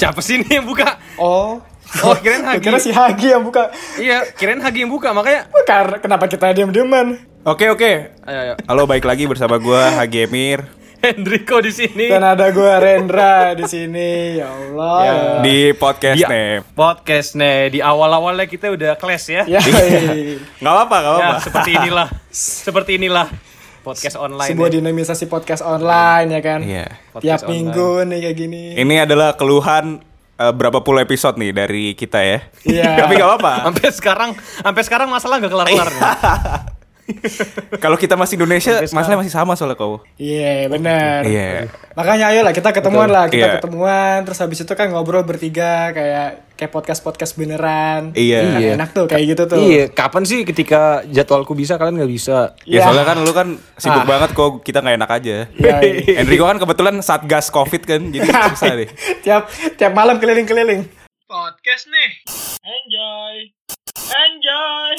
Siapa sih ini yang buka? Oh. Oh, kirain Hagi. kira si Hagi yang buka. Iya, kirain Hagi yang buka, makanya. Karena kenapa kita diam-diaman? Oke oke. Ayo, ayo. Halo baik lagi bersama gua Hagi Emir Hendriko di sini. Dan ada gue Rendra di sini. Ya Allah. Ya. di podcast Di nih. podcast nih di awal-awalnya kita udah kelas ya. Ya. Nggak apa nggak Ya, apa. seperti inilah. seperti inilah podcast online. Sebuah ya. dinamisasi podcast online ya kan. Iya. Tiap Podcast minggu nih kayak gini. Ini adalah keluhan eh, berapa puluh episode nih dari kita ya. Iya. Tapi nggak apa-apa. Sampai sekarang, sampai sekarang masalah nggak kelar-kelar. nih. Kalau kita masih Indonesia, Sampai masalahnya masih sama soalnya kau. Iya benar. Iya. Makanya ayo lah kita ketemuan lah, kita Iya. ketemuan terus habis itu kan ngobrol bertiga kayak kayak podcast podcast beneran. Iya. Kan Iya. Enak tuh kayak gitu tuh. Iya, kapan sih ketika jadwalku bisa kalian nggak bisa? Ya Iya. soalnya kan lu kan sibuk Ah. banget kok kita nggak enak aja. Iya, iya. Enrico kan kebetulan satgas covid kan, jadi susah deh. tiap tiap malam keliling-keliling. podcast nih. Enjoy. Enjoy.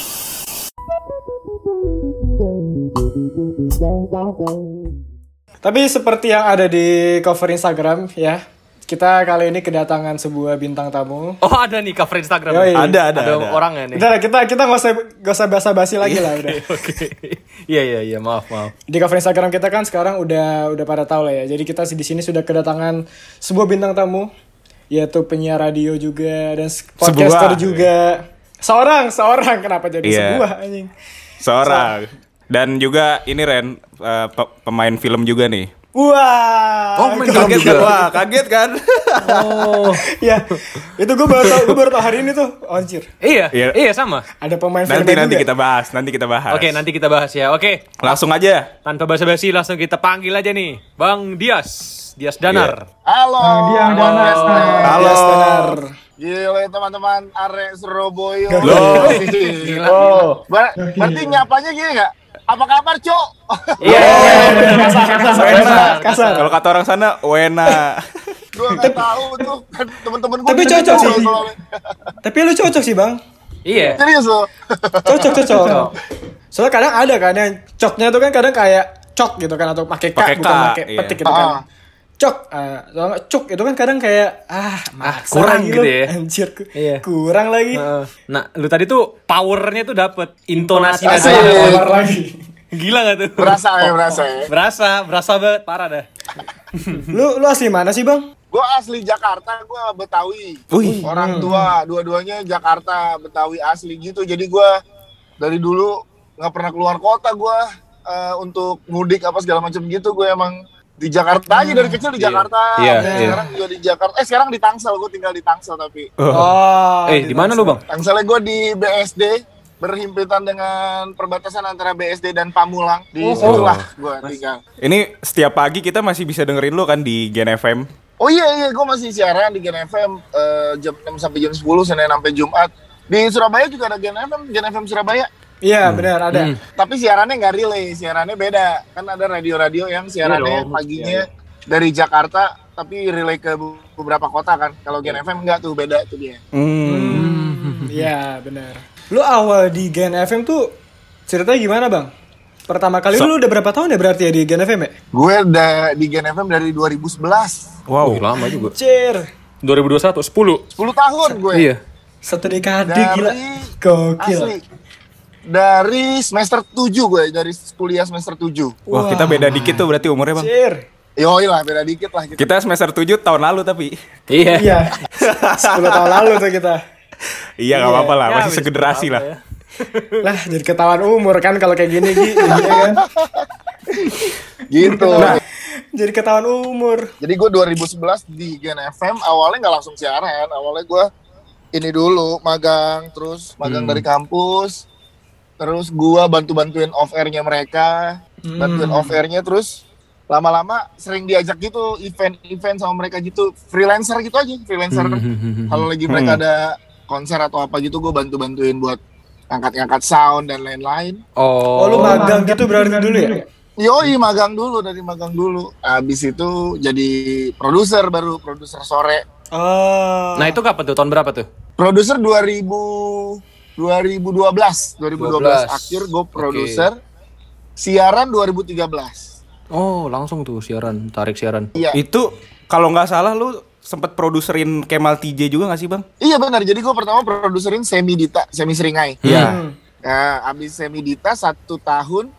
Tapi seperti yang ada di cover Instagram ya, kita kali ini kedatangan sebuah bintang tamu. Oh ada nih cover Instagram. Yoi. Ada ada Ada ada. orangnya nih. Udah kita kita nggak usah nggak usah basa-basi lagi lah udah. Oke. Iya iya iya maaf maaf. Di cover Instagram kita kan sekarang udah udah pada tahu lah ya. Jadi kita di sini sudah kedatangan sebuah bintang tamu yaitu penyiar radio juga dan podcaster Sebuah. juga. Seorang, seorang kenapa jadi Iya. sebuah anjing? Seorang. Dan juga ini Ren eh, pe- pemain film juga nih. Wah. Oh, Kaget juga. kan? Wah, kaget kan? Oh. ya, itu gue baru tau, gue baru tau hari ini tuh, oh, anjir. iya, Iya. iya sama. Ada pemain nanti nanti juga. kita bahas, nanti kita bahas. Oke, nanti kita bahas ya. Oke. Langsung aja. Tanpa basa-basi langsung kita panggil aja nih, Bang Dias. Dias Danar. Halo. Dia podcast nih. Halo. Yes, benar. Gile teman-teman Are Surabaya. Loh. Gila. Oh. Ber- berarti nyapanya gini nggak? Apa kabar, Cok? Iya. kasar, kasar, kasar, kasar. Kalau kata orang sana, wena. Gua nggak tahu tuh. Kan temen-temen gua Tapi gitu cocok sih. Tapi lu cocok sih bang, Iya. Serius lo? cocok cocok. Soalnya kadang ada kan yang coknya tuh kan kadang kayak cok gitu kan atau pakai k Pakai bukan pakai iya. petik gitu kan. Ah. Cok, ah, soalnya cuk itu kan kadang kayak ah, maksa kurang gitu lu. ya. Anjir, ku- Iya. kurang lagi. Heeh. Nah, lu tadi tuh powernya tuh dapet intonasi Asik. aja. Keluar lagi. Gila gak tuh? Berasa ya, berasa ya. Berasa, berasa banget, parah dah. Lu lu asli mana sih bang? Gua asli Jakarta, gua Betawi. Wih. Orang tua, dua-duanya Jakarta, Betawi asli gitu. Jadi gua dari dulu nggak pernah keluar kota gua eh, untuk mudik apa segala macam gitu. Gue emang di Jakarta aja dari kecil di Iya. Jakarta. Iya, Sampai iya. Sekarang juga di Jakarta. Eh sekarang di Tangsel, gue tinggal di Tangsel tapi. Oh, eh, di mana lu, Bang? Tangselnya gue di BSD berhimpitan dengan perbatasan antara BSD dan Pamulang di Oh. situlah gue tinggal. Ini setiap pagi kita masih bisa dengerin lu kan di Gen FM. Oh iya iya gue masih siaran di Gen FM eh, jam 6 sampai jam 10 Senin sampai Jumat. Di Surabaya juga ada Gen FM, Gen FM Surabaya. Iya benar ada. Hmm. Tapi siarannya nggak relay, siarannya beda. Kan ada radio-radio yang siarannya Iya dong, paginya dari Jakarta tapi relay ke beberapa kota kan. Kalau Gen FM nggak tuh beda tuh dia. Hmm. Iya benar. Lu awal di Gen FM tuh ceritanya gimana bang? Pertama kali So- lu udah berapa tahun ya berarti ya di Gen FM ya? Gue udah di Gen FM dari 2011. Wow. Wih, lama juga. Cir, 2021, 10. 10 tahun gue. Iya. satu dekade Dari gila. Gokil. Asli. Dari semester 7 gue, dari kuliah semester 7. Wah, kita beda dikit tuh berarti umurnya, Bang. Cir. Yoi lah, beda dikit lah kita. Kita semester 7 tahun lalu tapi. Iya. Iya. 10 tahun lalu tuh kita. Iya, nggak Iya. apa-apa lah, Ya, masih segenerasi lah. ya. Lah jadi ketahuan umur kan kalau kayak gini Gi. Jadinya kan. Gitu. Jadi ketahuan umur. Jadi gue 2011 di Gen FM, awalnya nggak langsung siaran. Awalnya gue ini dulu, magang, terus magang dari kampus. Terus gue bantu-bantuin off airnya mereka. Bantuin off airnya terus lama-lama sering diajak gitu event-event sama mereka gitu freelancer gitu aja freelancer kalau lagi mereka ada konser atau apa gitu gue bantu-bantuin buat angkat-angkat sound dan lain-lain Oh, Oh, lu magang gitu berarti dulu ya? Yoi magang dulu dari magang dulu. Habis itu jadi produser baru produser sore. Oh. Nah, itu kapan tuh? Tahun berapa tuh? Produser 2000 2012 2012 12. akhir gue produser. Siaran 2013. Oh, langsung tuh siaran, tarik siaran. Iya. Itu kalau nggak salah lu sempet produserin Kemal TJ juga gak sih bang? Iya benar. Jadi gue pertama produserin Semi Dita, Semi Seringai. Iya. Nah, abis Semi Dita satu tahun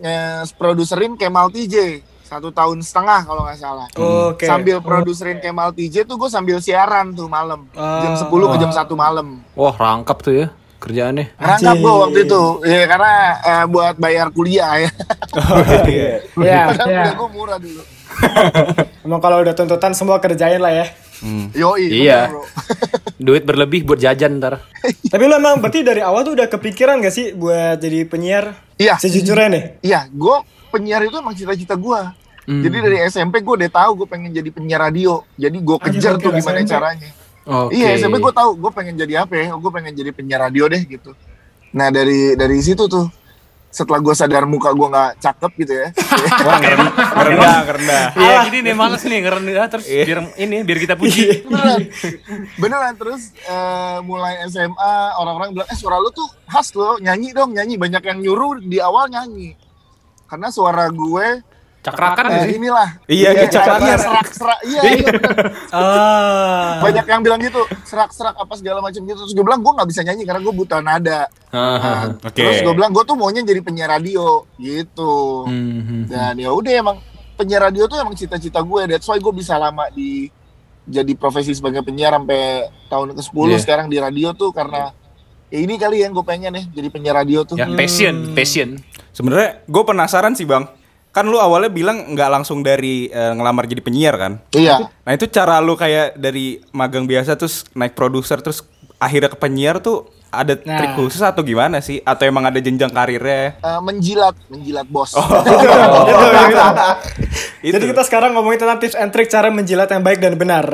eh, produserin Kemal TJ satu tahun setengah kalau nggak salah. Oke. Sambil produserin Kemal TJ tuh gue sambil siaran tuh malam jam Ah. 10 ke jam 1 malam. Wah, rangkap tuh ya kerjaannya. Rangkap gue waktu itu, ya karena eh, buat bayar kuliah ya. Iya, Padahal iya. kuliah gue murah dulu. Emang kalau udah tuntutan semua kerjain lah ya. Yoi, Iya. bener, bro. Duit berlebih buat jajan ntar. Tapi lu emang berarti dari awal tuh udah kepikiran gak sih buat jadi penyiar? Iya. Sejujurnya nih. Iya, gue penyiar itu emang cita-cita gue. Hmm. Jadi dari SMP gue udah tahu gue pengen jadi penyiar radio. Jadi gue kejar tuh gimana SMP. caranya. Oke. Iya SMP gue tahu gue pengen jadi apa ya. Gue pengen jadi penyiar radio deh gitu. Nah dari dari situ tuh setelah gue sadar muka gue nggak cakep gitu ya. Wah ngeren, ngerendah, ngerendah. Iya, gini nih males nih ngerendah terus biar ini biar kita puji. beneran beneran terus eh, mulai SMA orang-orang bilang eh suara lu tuh khas lo nyanyi dong nyanyi banyak yang nyuruh di awal nyanyi karena suara gue Cakrakan eh, sih? inilah Iya, Iya, kecakrakan. iya, serak-serak iya, iya bener. Ah. banyak yang bilang gitu serak-serak apa segala macam gitu terus gue bilang gue nggak bisa nyanyi karena gue buta nada Nah, Oke. terus gue bilang gue tuh maunya jadi penyiar radio gitu Hmm. dan ya udah emang penyiar radio tuh emang cita-cita gue that's why gue bisa lama di jadi profesi sebagai penyiar sampai tahun ke 10 Iya. sekarang di radio tuh karena ya ini kali yang gue pengen ya jadi penyiar radio tuh Ya, passion, passion. Sebenarnya gue penasaran sih bang. Kan lu awalnya bilang nggak langsung dari eh, ngelamar jadi penyiar kan? iya Nah itu cara lu kayak dari magang biasa terus naik produser terus akhirnya ke penyiar tuh ada Nah. trik khusus atau gimana sih? Atau emang ada jenjang karirnya? Eh, menjilat menjilat bos Itu. Jadi kita sekarang ngomongin tentang tips and trick cara menjilat yang baik dan benar.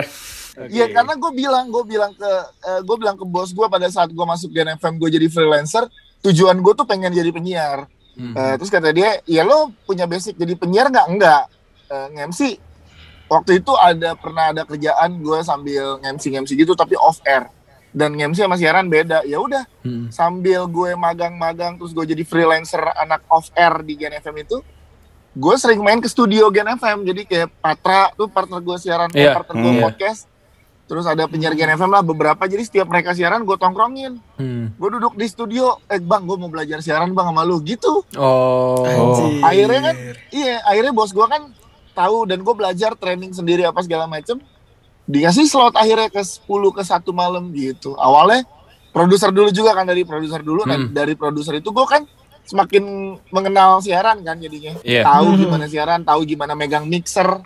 Iya karena gue bilang gue bilang ke gue bilang ke bos gue pada saat gue masuk Gen FM gue jadi freelancer tujuan gue tuh pengen jadi penyiar Eh, terus kata dia ya lo punya basic jadi penyiar nggak? Enggak Eh, nge-MC waktu itu ada pernah ada kerjaan gue sambil nge-MC nge-MC gitu tapi off air. Dan nge-MC sama siaran beda. Ya udah Hmm. sambil gue magang-magang terus gue jadi freelancer anak off air di Gen FM itu gue sering main ke studio Gen FM jadi kayak Patra tuh partner gue siaran Iya. partner gue Hmm, podcast terus ada penyiar Gen FM lah beberapa jadi setiap mereka siaran gue tongkrongin Hmm. gue duduk di studio eh bang gue mau belajar siaran bang sama lu gitu Oh. Anjir. akhirnya kan iya akhirnya bos gue kan tahu dan gue belajar training sendiri apa segala macem dikasih slot akhirnya ke 10 ke satu malam gitu awalnya produser dulu juga kan dari produser dulu nah Hmm. dari produser itu gue kan semakin mengenal siaran kan jadinya Iya. tahu Hmm. gimana siaran tahu gimana megang mixer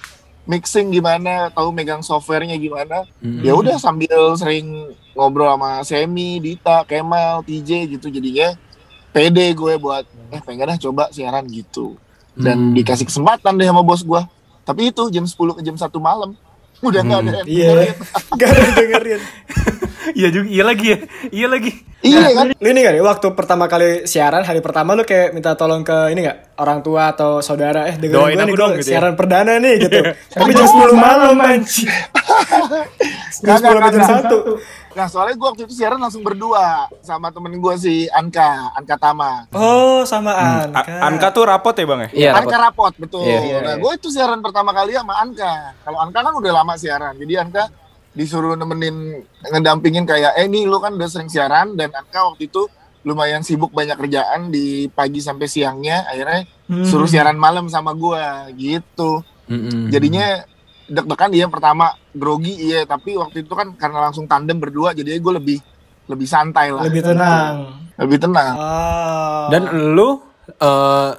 mixing gimana tahu megang softwarenya gimana Hmm. ya udah sambil sering ngobrol sama Semi, Dita, Kemal, TJ gitu jadinya pede gue buat eh pengen dah coba siaran gitu dan Hmm. dikasih kesempatan deh sama bos gue tapi itu jam 10 ke jam 1 malam udah nggak ada yang Iya. dengerin. Gak ada yang dengerin. Iya juga, iya lagi ya. Iya lagi. iya kan Lu ini gak nih, waktu pertama kali siaran, hari pertama lu kayak minta tolong ke ini gak? Orang tua atau saudara, eh dengerin Doain gue nih, dong, gue gitu ya. siaran perdana nih gitu. Tapi jam 10 malam anjing. Jam 10 Nggak, ke nggak, jam. 1. nah soalnya gue waktu itu siaran langsung berdua sama temen gue si Anka Anka Tama Oh, sama Anka. A- Anka tuh rapot ya bang ya? Iya, Anka rapot betul. Iya, iya, nah, iya. gue itu siaran pertama kali sama Anka. Kalau Anka kan udah lama siaran, jadi Anka disuruh nemenin ngedampingin kayak, eh nih lu kan udah sering siaran dan Anka waktu itu lumayan sibuk banyak kerjaan di pagi sampai siangnya, akhirnya Hmm. suruh siaran malam sama gue gitu. Hmm. Jadinya deg-degan dia pertama grogi iya, tapi waktu itu kan karena langsung tandem berdua, jadi gue lebih lebih santai lah, Lebih tenang. lebih tenang. Ah. Dan lu eh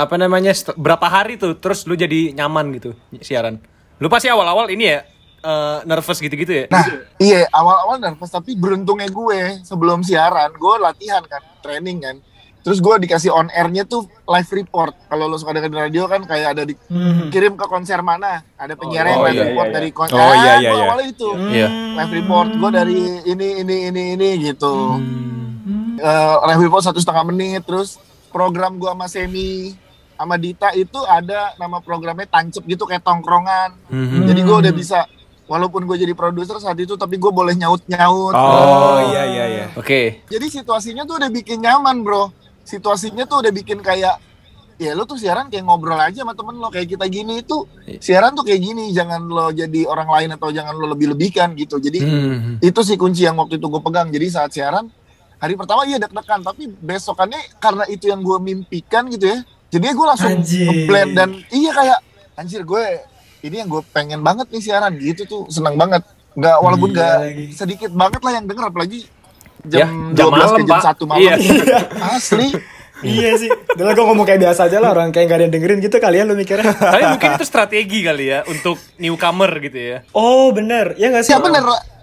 apa namanya berapa hari tuh terus lu jadi nyaman gitu siaran. Lu pasti awal-awal ini ya eh, nervous gitu-gitu ya. Nah, iya awal-awal nervous tapi beruntungnya gue sebelum siaran gue latihan kan, training kan. Terus gue dikasih on airnya tuh live report. Kalau lo suka dengerin radio kan kayak ada Hmm. dikirim ke konser mana, ada penyiar yang oh, live iya, report iya, dari iya. konser. Oh, iya, iya, gue iya. awalnya itu Iya. live report gue dari ini ini ini ini gitu. Hmm. Eh, live report satu setengah menit. Terus program gue sama Semi sama Dita itu ada nama programnya tancep gitu kayak tongkrongan. Hmm. Jadi gue udah bisa walaupun gue jadi produser saat itu tapi gue boleh nyaut nyaut. Oh iya iya iya. Oke. Jadi situasinya tuh udah bikin nyaman bro. Situasinya tuh udah bikin kayak ya lu tuh siaran kayak ngobrol aja sama temen lo kayak kita gini itu siaran tuh kayak gini jangan lo jadi orang lain atau jangan lo lebih-lebihkan gitu jadi Hmm. itu sih kunci yang waktu itu gue pegang jadi saat siaran hari pertama iya deg-degan tapi besokannya karena itu yang gue mimpikan gitu ya jadi gue langsung ngeblend dan iya kayak anjir gue ini yang gue pengen banget nih siaran gitu tuh senang banget nggak walaupun Iya nggak lagi. sedikit banget lah yang denger apalagi Ya, jam, jam 12 malam, ke jam Pak. 1 malam Iya. asli iya sih. Udah gue ngomong kayak biasa aja lah orang kayak gak ada yang dengerin gitu kalian lu mikirnya. Tapi mungkin itu strategi kali ya untuk newcomer gitu ya. Oh bener, ya gak sih? ya bener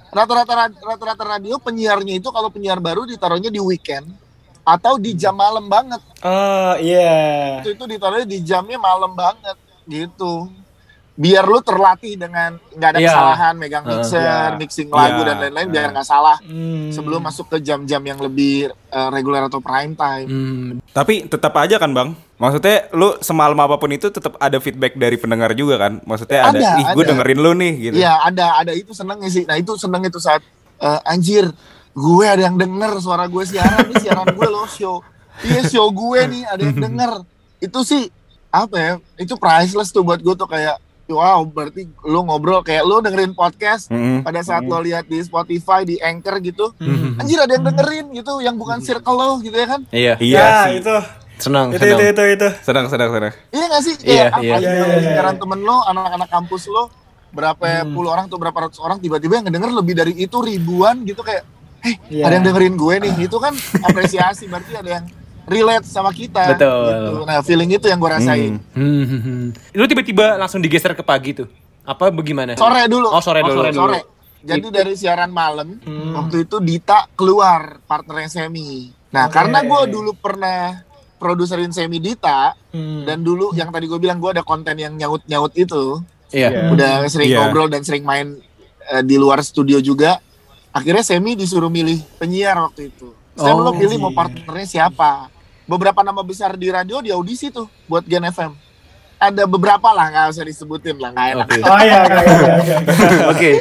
rata-rata rata-rata radio penyiarnya itu kalau penyiar baru ditaruhnya di weekend atau di jam malam banget Oh iya. itu itu ditaruhnya di jamnya malam banget gitu biar lu terlatih dengan nggak ada Iya. kesalahan megang mixer Iya. mixing lagu Iya. dan lain-lain biar nggak salah Hmm. sebelum masuk ke jam-jam yang lebih eh, reguler atau prime time Hmm. Tapi tetap aja kan bang. Maksudnya lu semalam apa pun itu tetap ada feedback dari pendengar juga kan. Maksudnya ada, Ada, ih gue dengerin lu nih gitu. Iya ada ada itu senengnya sih nah itu seneng itu saat eh, anjir gue ada yang denger suara gue siaran nih siaran gue loh show iya show gue nih ada yang denger itu sih apa ya itu priceless tuh buat gue tuh kayak wow berarti lu ngobrol kayak lu dengerin podcast Mm-mm. pada saat lo lihat di Spotify di Anchor gitu Hmm. anjir ada yang dengerin gitu yang bukan circle lo gitu ya kan Iya. Iya ya, sih. itu. Senang, Itu, senang. itu, itu, itu. Sedang sedang sedang. iya gak sih Iya, kayak iya. Iya, iya, iya. lingkaran temen lo anak-anak kampus lo berapa Hmm. puluh orang tuh berapa ratus orang tiba-tiba yang ngedenger lebih dari itu ribuan gitu kayak eh Iya. ada yang dengerin gue nih itu kan apresiasi berarti ada yang relate sama kita Betul. gitu. nah feeling itu yang gue rasain Hmm. Hmm. Lu tiba-tiba langsung digeser ke pagi tuh. Apa bagaimana? sore dulu Oh, sore dulu. sore jadi dari siaran malam waktu itu Dita keluar partnernya Semi nah Oke. karena gue dulu pernah produserin Semi Dita Hmm. dan dulu yang tadi gue bilang gue ada konten yang nyaut nyaut itu Iya. udah sering Iya. ngobrol dan sering main eh, di luar studio juga akhirnya Semi disuruh milih penyiar waktu itu Sem Oh, lo pilih mau partnernya siapa beberapa nama besar di radio di audisi tuh buat Gen FM ada beberapa lah nggak usah disebutin lah nggak enak Oke. Oh iya, iya, iya, iya. Oke.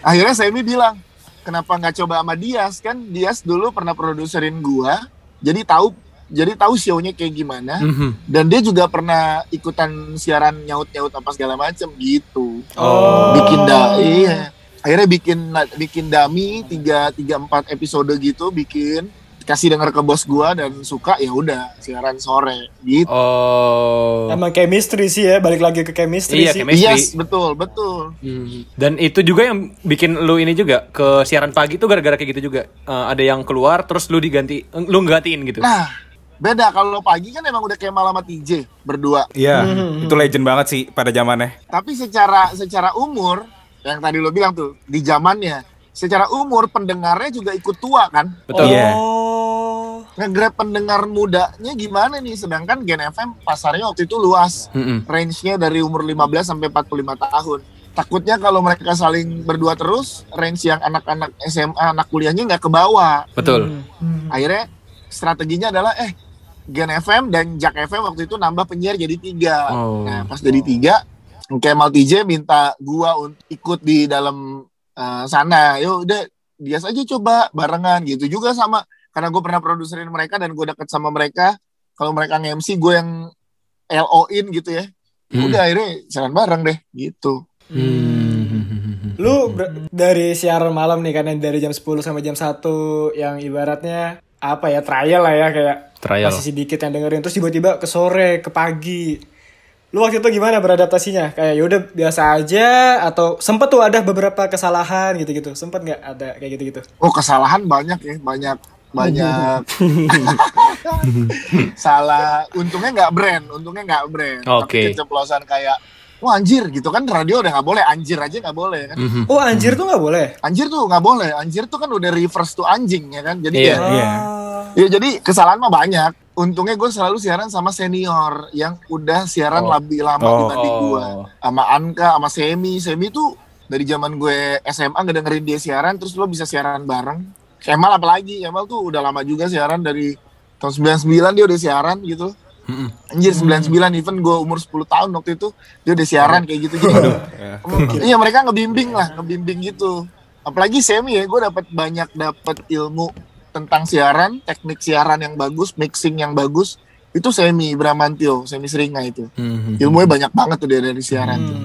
akhirnya Semi bilang kenapa nggak coba sama Dias kan Dias dulu pernah produserin gua jadi tahu jadi tahu show-nya kayak gimana Mhm. dan dia juga pernah ikutan siaran nyaut-nyaut apa segala macem gitu Oh. bikin da iya akhirnya bikin bikin dami tiga tiga empat episode gitu bikin kasih denger ke bos gua dan suka ya udah siaran sore gitu Oh. Emang chemistry sih ya, balik lagi ke chemistry Iya, sih. chemistry. yes betul betul Hmm. Dan itu juga yang bikin lu ini juga ke siaran pagi itu gara-gara kayak gitu juga. Eh, ada yang keluar terus lu diganti, eh, lu gantiin gitu. nah beda kalau pagi kan emang udah kayak malam sama TJ berdua Iya, Hmm. itu legend banget sih pada zamannya. tapi secara secara umur yang tadi lo bilang tuh di zamannya secara umur pendengarnya juga ikut tua kan Betul. Oh. nge-grab pendengar mudanya gimana nih sedangkan Gen FM pasarnya waktu itu luas Mm-mm. range-nya dari umur 15 sampai 45 tahun. Takutnya kalau mereka saling berdua terus, range yang anak-anak SMA, anak kuliahnya nggak ke bawah. Betul. Hmm. Akhirnya strateginya adalah eh Gen FM dan Jak FM waktu itu nambah penyiar jadi tiga. Oh. Nah pas jadi tiga, Kemal TJ minta gua untuk ikut di dalam eh, sana. Yuk udah biasa aja coba barengan gitu juga sama karena gue pernah produserin mereka dan gue deket sama mereka. Kalau mereka nge-MC gue yang LO in gitu ya. Hmm. Udah akhirnya siaran bareng deh gitu. Hmm. Lu dari siaran malam nih kan yang dari jam 10 sampai jam 1 yang ibaratnya apa ya trial lah ya kayak Trial. masih sedikit yang dengerin terus tiba-tiba ke sore ke pagi lu waktu itu gimana beradaptasinya kayak yaudah biasa aja atau sempet tuh ada beberapa kesalahan gitu-gitu sempet nggak ada kayak gitu-gitu Oh kesalahan banyak ya, banyak banyak salah. Untungnya nggak brand, untungnya nggak brand. Oke. Tapi keceplosan kayak, wah anjir gitu kan radio udah nggak boleh, anjir aja nggak boleh kan. Mhm. oh anjir tuh nggak boleh Anjir tuh nggak boleh, anjir tuh kan udah reverse to anjing ya kan. Jadi Iya. ya, Iya. Ah. ya jadi kesalahan mah banyak. Untungnya gue selalu siaran sama senior yang udah siaran Oh. lebih lama Oh. dibanding gue. Sama Anka, sama Semi. Semi tuh dari zaman gue SMA ngedengerin dia siaran, terus lo bisa siaran bareng. Kemal apalagi, Kemal tuh udah lama juga siaran dari tahun 99 dia udah siaran gitu. Mm-mm. Anjir 99 even gue umur 10 tahun waktu itu dia udah siaran kayak gitu jadi Ya. iya mereka ngebimbing lah ngebimbing gitu apalagi semi ya gue dapat banyak dapat ilmu tentang siaran teknik siaran yang bagus mixing yang bagus itu Semi Bramantio, Semi Seringa itu. Hmm. Ilmunya banyak banget tuh dia dari siaran tuh.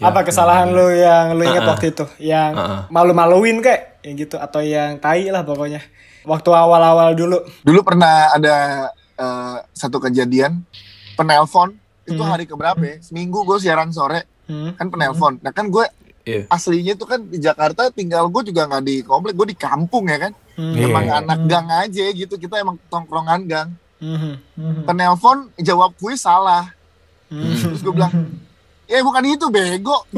Apa kesalahan lu yang lu ingat Ah, ah. waktu itu? Yang Ah, ah. malu-maluin kayak yang gitu atau yang tai lah pokoknya. Waktu awal-awal dulu. Dulu pernah ada eh, satu kejadian penelpon itu Hmm. hari keberapa ya? Seminggu gue siaran sore Hmm. kan penelpon. Nah kan gue Iya. aslinya tuh kan di Jakarta tinggal gue juga nggak di komplek gue di kampung ya kan Hmm. Iya. emang anak gang aja gitu kita emang tongkrongan gang Hmm. Hmm. penelpon jawab kuis salah Hmm. terus gue bilang ya bukan itu bego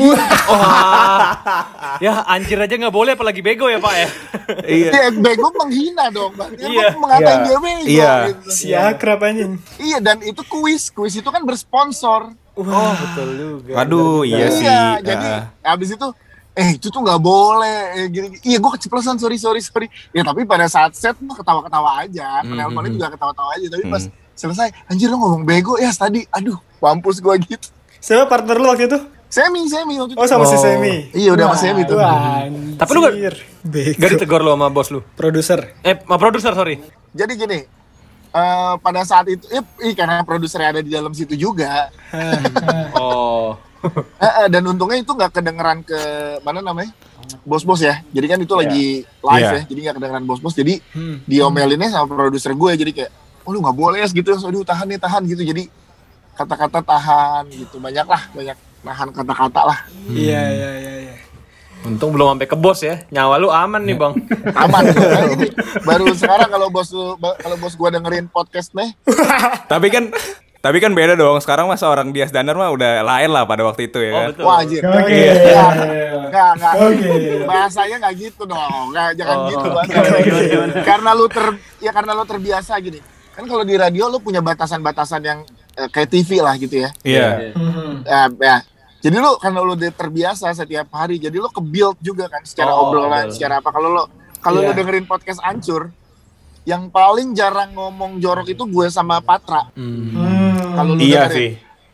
Ya anjir aja nggak boleh apalagi bego ya pak ya. Iya. ya bego menghina dong berarti Iya. emang mengatain Iya. dia bego Iya. gitu. Si akrab anjing. iya dan itu kuis kuis itu kan bersponsor Oh betul juga. Waduh, iya sih. iya jadi Ah. habis itu eh itu tuh nggak boleh eh, gini, iya gue keceplosan sorry sorry sorry ya tapi pada saat set mah ketawa-ketawa aja Hmm, penelponnya hmm, juga ketawa-tawa aja tapi pas selesai anjir lo ngomong bego ya tadi aduh mampus gue gitu Siapa partner lu waktu itu? semi semi waktu itu Oh sama si Oh. Semi. Iya, udah sama Semi tuh. Wah, Tapi lu gak-. Gak ditegur lo sama bos lu? Produser. Eh, sama produser sorry. jadi gini eh, pada saat itu eh, ih, karena produsernya ada di dalam situ juga. Oh. eh, dan untungnya itu nggak kedengeran ke mana namanya? Bos-bos ya. Jadi kan itu lagi live Iya. ya jadi nggak kedengeran bos-bos. Jadi Hmm. diomelinnya sama produser gue jadi kayak oh lu nggak boleh ya gitu. Aduh tahan nih tahan gitu. Jadi kata-kata tahan gitu. Banyak lah banyak nahan kata-kata lah. Iya iya iya iya. Untung belum sampai ke bos ya. Nyawa lu aman nih bang. aman ini baru sekarang kalau bos lu- kalau bos gue dengerin podcast nih Tapi kan tapi kan beda dong. Sekarang masa orang Dias Danar mah udah lain lah pada waktu itu ya Oh kan. betul. wah anjir Oke. Iya. Nggak, nggak. Oke. Bahasanya nggak gitu dong. Nggak, jangan Oh, gitu bahasanya. gimana? karena lu ter ya karena lu terbiasa gini. Kan kalau di radio lu punya batasan-batasan yang eh, kayak TV lah gitu ya. Iya. Hmm. Ya, ya. Jadi lu karena lu udah terbiasa setiap hari, jadi lu ke build juga kan secara Oh, obrolan, betul. secara apa. Kalau lu kalau lu Iya. dengerin podcast Ancur, yang paling jarang ngomong jorok itu gue sama Patra. Hmm. Hmm. Kalau lu Iya dengerin. sih.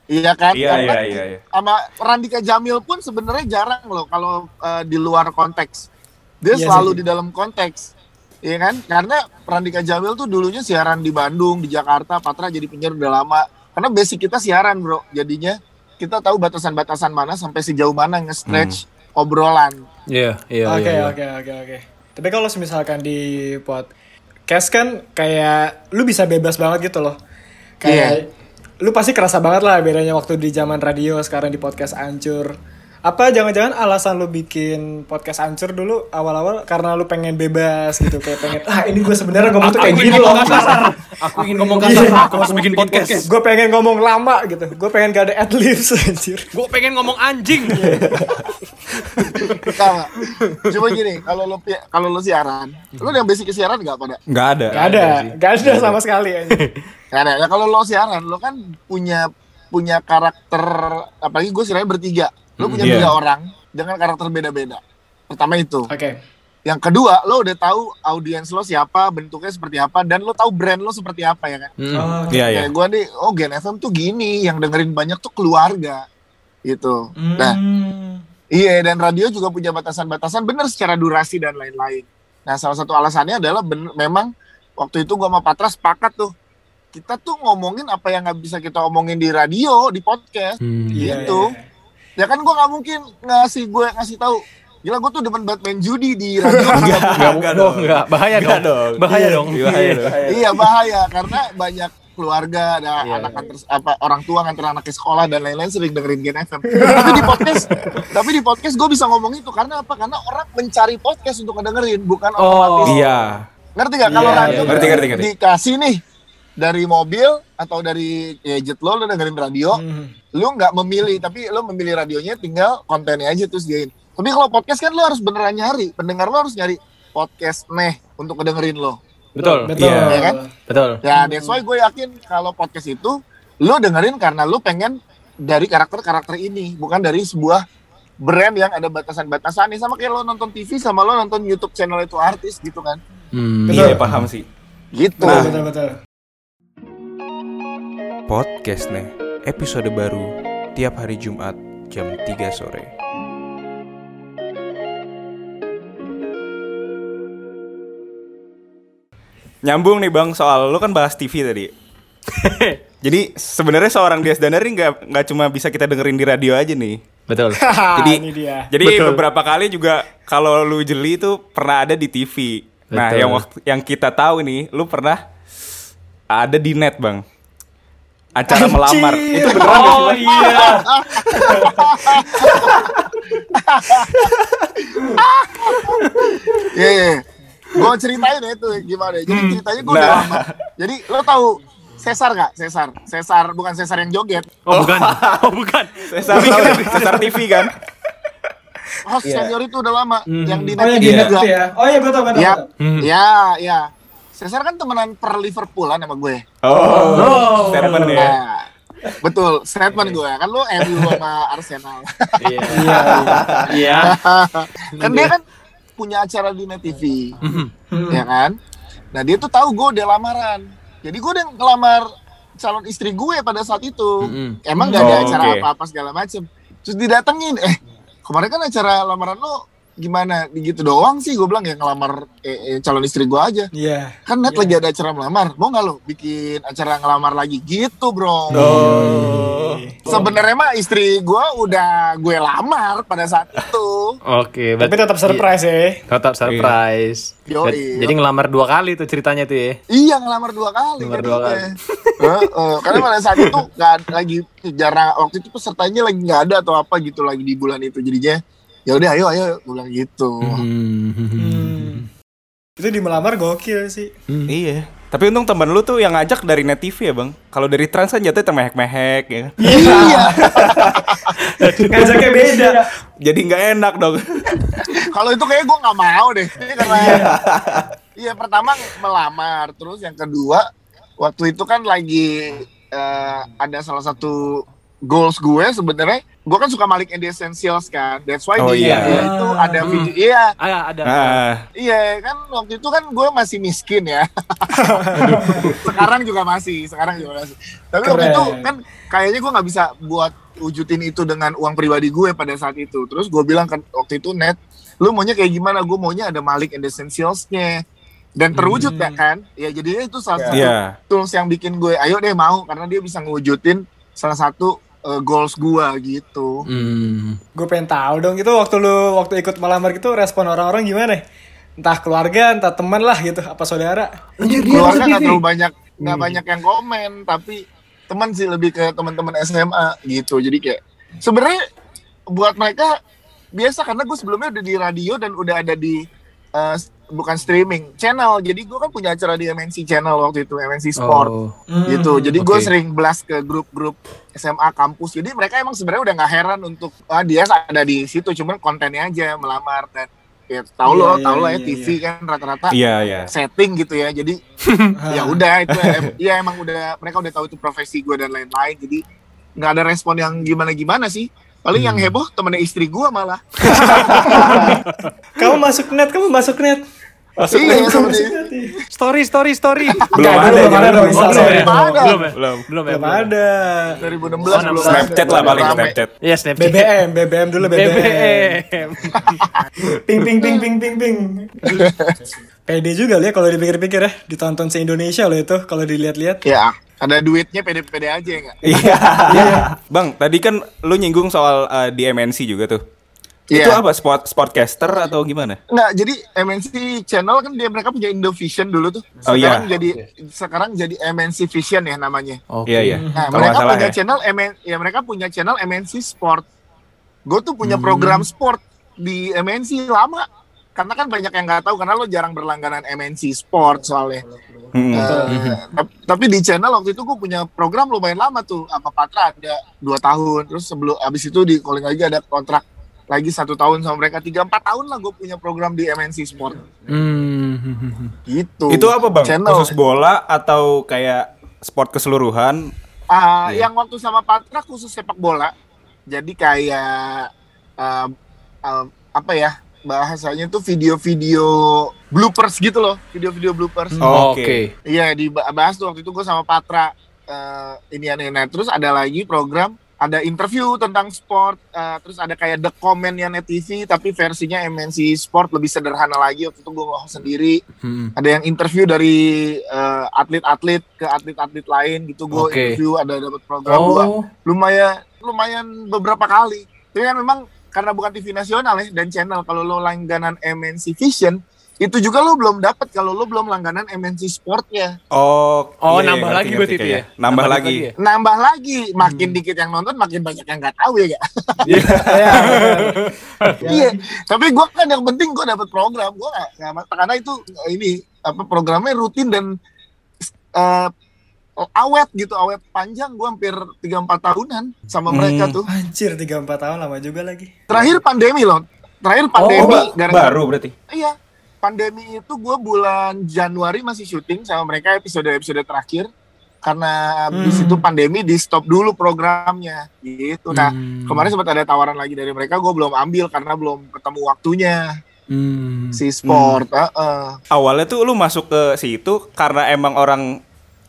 Iya kan? Iya Karena iya iya. iya. sama Randika Jamil pun sebenarnya jarang loh kalau eh, di luar konteks. Dia Iya selalu sih. di dalam konteks. Iya kan? Karena Randika Jamil tuh dulunya siaran di Bandung, di Jakarta, Patra jadi penyiar udah lama. Karena basic kita siaran, Bro. Jadinya kita tahu batasan-batasan mana sampai sejauh mana nge-stretch obrolan. Iya, iya, Oke iya, iya. oke oke oke. Tapi kalau misalkan di podcast kan kayak lu bisa bebas banget gitu loh. Kayak lu pasti kerasa banget lah bedanya waktu di zaman radio sekarang di podcast ancur. Apa jangan-jangan alasan lu bikin podcast ancur dulu awal-awal karena lu pengen bebas gitu kayak pengen ah ini gue sebenarnya ngomong tuh kayak gini ingin loh. ngomong kasar. Aku ingin ngomong kasar. Aku harus bikin podcast. Gue pengen ngomong lama gitu. Gue pengen gak ada adlibs anjir. Gue pengen ngomong anjing. Enggak. Cuma gini, kalau lu kalau lu siaran, lu yang basic siaran enggak pada? Nggak ada. Gak ada, gak ada sama sekali anjir. Nggak ada. Ya kalau lo siaran, lo kan punya punya karakter apalagi gue siarannya bertiga. Lo punya Iya. tiga orang dengan karakter beda-beda. Pertama itu. Oke. Yang kedua, lo udah tahu audiens lo siapa, bentuknya seperti apa, dan lo tahu brand lo seperti apa ya kan? Hmm. Oh, Iya iya. Kayak gue nih, oh Gen FM tuh gini, yang dengerin banyak tuh keluarga, gitu. Nah, Hmm. iya dan radio juga punya batasan-batasan, bener secara durasi dan lain-lain. Nah, salah satu alasannya adalah ben- memang waktu itu gue sama Patra sepakat tuh, kita tuh ngomongin apa yang nggak bisa kita omongin di radio, di podcast, Hmm. Iya, gitu. iya. Ya kan gue nggak mungkin ngasih gue ngasih tahu. Gila gue tuh demen banget main judi di radio. Enggak, Enggak dong, enggak. Bahaya Enggak dong. dong. Bahaya dong. Iya, bahaya dong. iya bahaya karena banyak keluarga ada Iya, anak iya. antar apa orang tua nganter anak ke sekolah dan lain-lain sering dengerin Gen FM. tapi di podcast tapi di podcast gue bisa ngomong itu karena apa? Karena orang mencari podcast untuk ngedengerin bukan Oh. otomatis. Iya. Ngerti gak kalau Iya, radio iya, ngerti, ngerti, ngerti. dikasih nih dari mobil atau dari gadget lo lo dengerin radio, Hmm. lu nggak memilih tapi lu memilih radionya tinggal kontennya aja terus diain. Tapi kalau podcast kan lu harus beneran nyari, pendengar lu harus nyari podcast nih untuk ngedengerin lo. Betul. Betul. Iya. Iya kan? Betul. Ya, that's why gue yakin kalau podcast itu lu dengerin karena lu pengen dari karakter-karakter ini, bukan dari sebuah brand yang ada batasan-batasannya sama kayak lo nonton TV sama lo nonton YouTube channel itu artis gitu kan. Hmm. Iya paham sih. Gitu. Betul, betul, betul. Podcast nih. Episode baru tiap hari Jumat jam 3 sore. Nyambung nih Bang soal lu kan bahas TV tadi. Jadi sebenarnya seorang Dias Daneri nggak nggak cuma bisa kita dengerin di radio aja nih. Betul. Jadi ini dia. jadi Betul. beberapa kali juga kalau lu jeli itu pernah ada di TV. Nah, Betul. yang waktu yang kita tahu nih, lu pernah ada di net, Bang. Acara melamar. Itu beneran sih, Oh Bang? iya. Iya, iya. Gue ceritain ya itu gimana. Jadi ceritanya gue udah Nah. lama. Jadi lo tahu Cesar gak? Cesar. Cesar bukan Cesar yang joget. Oh bukan. Oh bukan. Cesar, ya? Cesar TV kan? Host senior itu udah lama. Yang di Oh net yang ini di net juga. itu ya. Oh iya gue tau gue tau. Cesar kan temenan per Liverpoolan sama gue. Oh, statement ya. Nah, betul, statement gue. Kan lo MU sama Arsenal. Iya. Iya. kan dia kan punya acara di Net TV. Mhm. ya kan? Nah dia tuh tahu gue udah lamaran. Jadi gue udah ngelamar calon istri gue pada saat itu. Mm-mm. Emang gak ada Oh, acara apa-apa segala macem. Terus didatengin, eh kemarin kan acara lamaran lo gimana? Gitu doang sih gue bilang ya ngelamar eh, eh, calon istri gue aja. Iya. Kan net lagi ada acara melamar, mau nggak lo bikin acara ngelamar lagi gitu bro? Oh. Sebenarnya mah istri gue udah gue lamar pada saat itu. Oke, Tapi tetap surprise ya. Tetap surprise. Yoi. Jadi- Jadi ngelamar dua kali tuh ceritanya tuh ya. Iya ngelamar dua kali. Ngelamar kan dua gitu kali. ya. Heeh, karena pada saat itu nggak lagi jarang waktu itu pesertanya lagi nggak ada atau apa gitu lagi di bulan itu jadinya ya udah ayo ayo gue bilang gitu. Hmm. Itu di melamar gokil sih. Iya. Tapi untung temen lu tuh yang ngajak dari net TV ya, Bang. Kalau dari trans kan jatuhnya temehek-mehek ya. Iya. Ngajaknya beda. Jadi nggak enak dong. Kalau itu kayak gue nggak mau deh. Ini karena iya pertama melamar, terus yang kedua waktu itu kan lagi eh, ada salah satu goals gue sebenarnya gue kan suka Malik and the Essentials kan that's why Oh, di iya. dia itu ada Hmm. video iya Ah, ada. Ah, Iya kan waktu itu kan gue masih miskin ya. sekarang juga masih, sekarang juga masih. Tapi waktu Keren. itu kan kayaknya gue nggak bisa buat wujudin itu dengan uang pribadi gue pada saat itu. Terus gue bilang kan waktu itu net, lu maunya kayak gimana? Gue maunya ada Malik and the Essentials-nya. Dan terwujud ya kan? Ya jadinya itu salah satu Iya. tools yang bikin gue ayo deh mau karena dia bisa ngewujudin salah satu uh, goals gue gitu. Hmm. Gue pengen tahu dong itu waktu lu waktu ikut melamar gitu respon orang-orang gimana? Entah keluarga, entah teman lah gitu, apa saudara. keluarga nggak terlalu banyak nggak banyak yang komen tapi teman sih lebih ke teman-teman SMA gitu jadi kayak sebenarnya buat mereka biasa karena gue sebelumnya udah di radio dan udah ada di eh, bukan streaming channel. Jadi gue kan punya acara di MNC channel waktu itu MNC Sport. Oh. gitu. Jadi gue oke. sering blast ke grup-grup SMA kampus. Jadi mereka emang sebenarnya udah nggak heran untuk ah, dia ada di situ cuman kontennya aja melamar dan ya tahu Iya, lo iya, tahu lah ya iya, TV kan rata-rata Iya, iya. setting gitu ya. Jadi ya udah itu em- ya emang udah mereka udah tahu itu profesi gue dan lain-lain. Jadi nggak ada respon yang gimana gimana sih paling yang heboh temennya istri gue malah Kamu masuk net, kamu masuk net. iya sama dia. Story, story, story. Belum ada, belum ada belum. ada. Belum? Belum. Belum? Belum ada. 2016 belum Snapchat lah paling. Snapchat. Iya, Snapchat. BBM, BBM dulu BBM. BBM. Ping ping ping ping ping ping. Pede juga ya kalau dipikir-pikir ya, ditonton se Indonesia loh itu kalau dilihat-lihat. ya ada duitnya pede-pede aja nggak Iya. Bang, tadi kan lu nyinggung soal eh, di MNC juga tuh. Iya. Itu apa sport sportcaster atau gimana? Nggak, jadi MNC channel kan dia mereka punya Indovision dulu tuh. Oh, iya. Sekarang jadi sekarang jadi MNC Vision ya namanya. Oke. Iya, iya. Nah, mereka punya ya. channel MN, ya mereka punya channel MNC Sport. Gue tuh punya Hmm. program sport di MNC lama. Karena kan banyak yang nggak tahu karena lo jarang berlangganan MNC Sport soalnya. Hmm. Tap- tapi di channel waktu itu gue punya program lumayan lama tuh sama Patra ada dua tahun. Terus sebelum abis itu di calling lagi ada kontrak lagi satu tahun sama mereka tiga empat tahun lah gue punya program di MNC Sport Hmm. gitu. Itu apa, Bang? Channel. Khusus bola atau kayak sport keseluruhan? Ah, Iya. yang waktu sama Patra khusus sepak bola. Jadi kayak um, um, apa ya bahasanya tuh video-video bloopers gitu loh, video-video bloopers. Oh, Oke. Oke. Iya dibahas tuh waktu itu gue sama Patra eh ini aneh nah terus ada lagi program ada interview tentang sport, eh, terus ada kayak The Comment-nya Net TV, tapi versinya MNC Sport lebih sederhana lagi. Waktu itu gue nge-host sendiri. Hmm. Ada yang interview dari eh, atlet-atlet ke atlet-atlet lain gitu. Gue Oke. interview, ada dapat program gua Oh, lumayan lumayan beberapa kali. Tapi kan memang karena bukan TV nasional ya dan channel kalau lo langganan MNC Vision itu juga lo belum dapat kalau lo belum langganan MNC Sportnya. Oh, Oh, iya, nambah ngerti, lagi berarti itu ya? Nambah, Nambah lagi. lagi ya? Nambah lagi, makin dikit yang nonton makin banyak yang nggak tahu ya gak? Iya. Iya, tapi gua kan yang penting gua dapat program, gua nggak nggak- karena itu ini apa programnya rutin dan eh, awet gitu, awet panjang. Gua hampir 3-4 tahunan sama Hmm. mereka tuh. Anjir 3-4 tahun lama juga lagi. Terakhir pandemi loh, terakhir Oh, pandemi ba- gara-gara baru berarti. Iya, pandemi itu gue bulan Januari masih syuting sama mereka episode-episode terakhir karena Hmm. itu pandemi di stop dulu programnya gitu. Nah Hmm. kemarin sempat ada tawaran lagi dari mereka, gue belum ambil karena belum ketemu waktunya Hmm. si sport. Heeh. Awalnya tuh lu masuk ke situ karena emang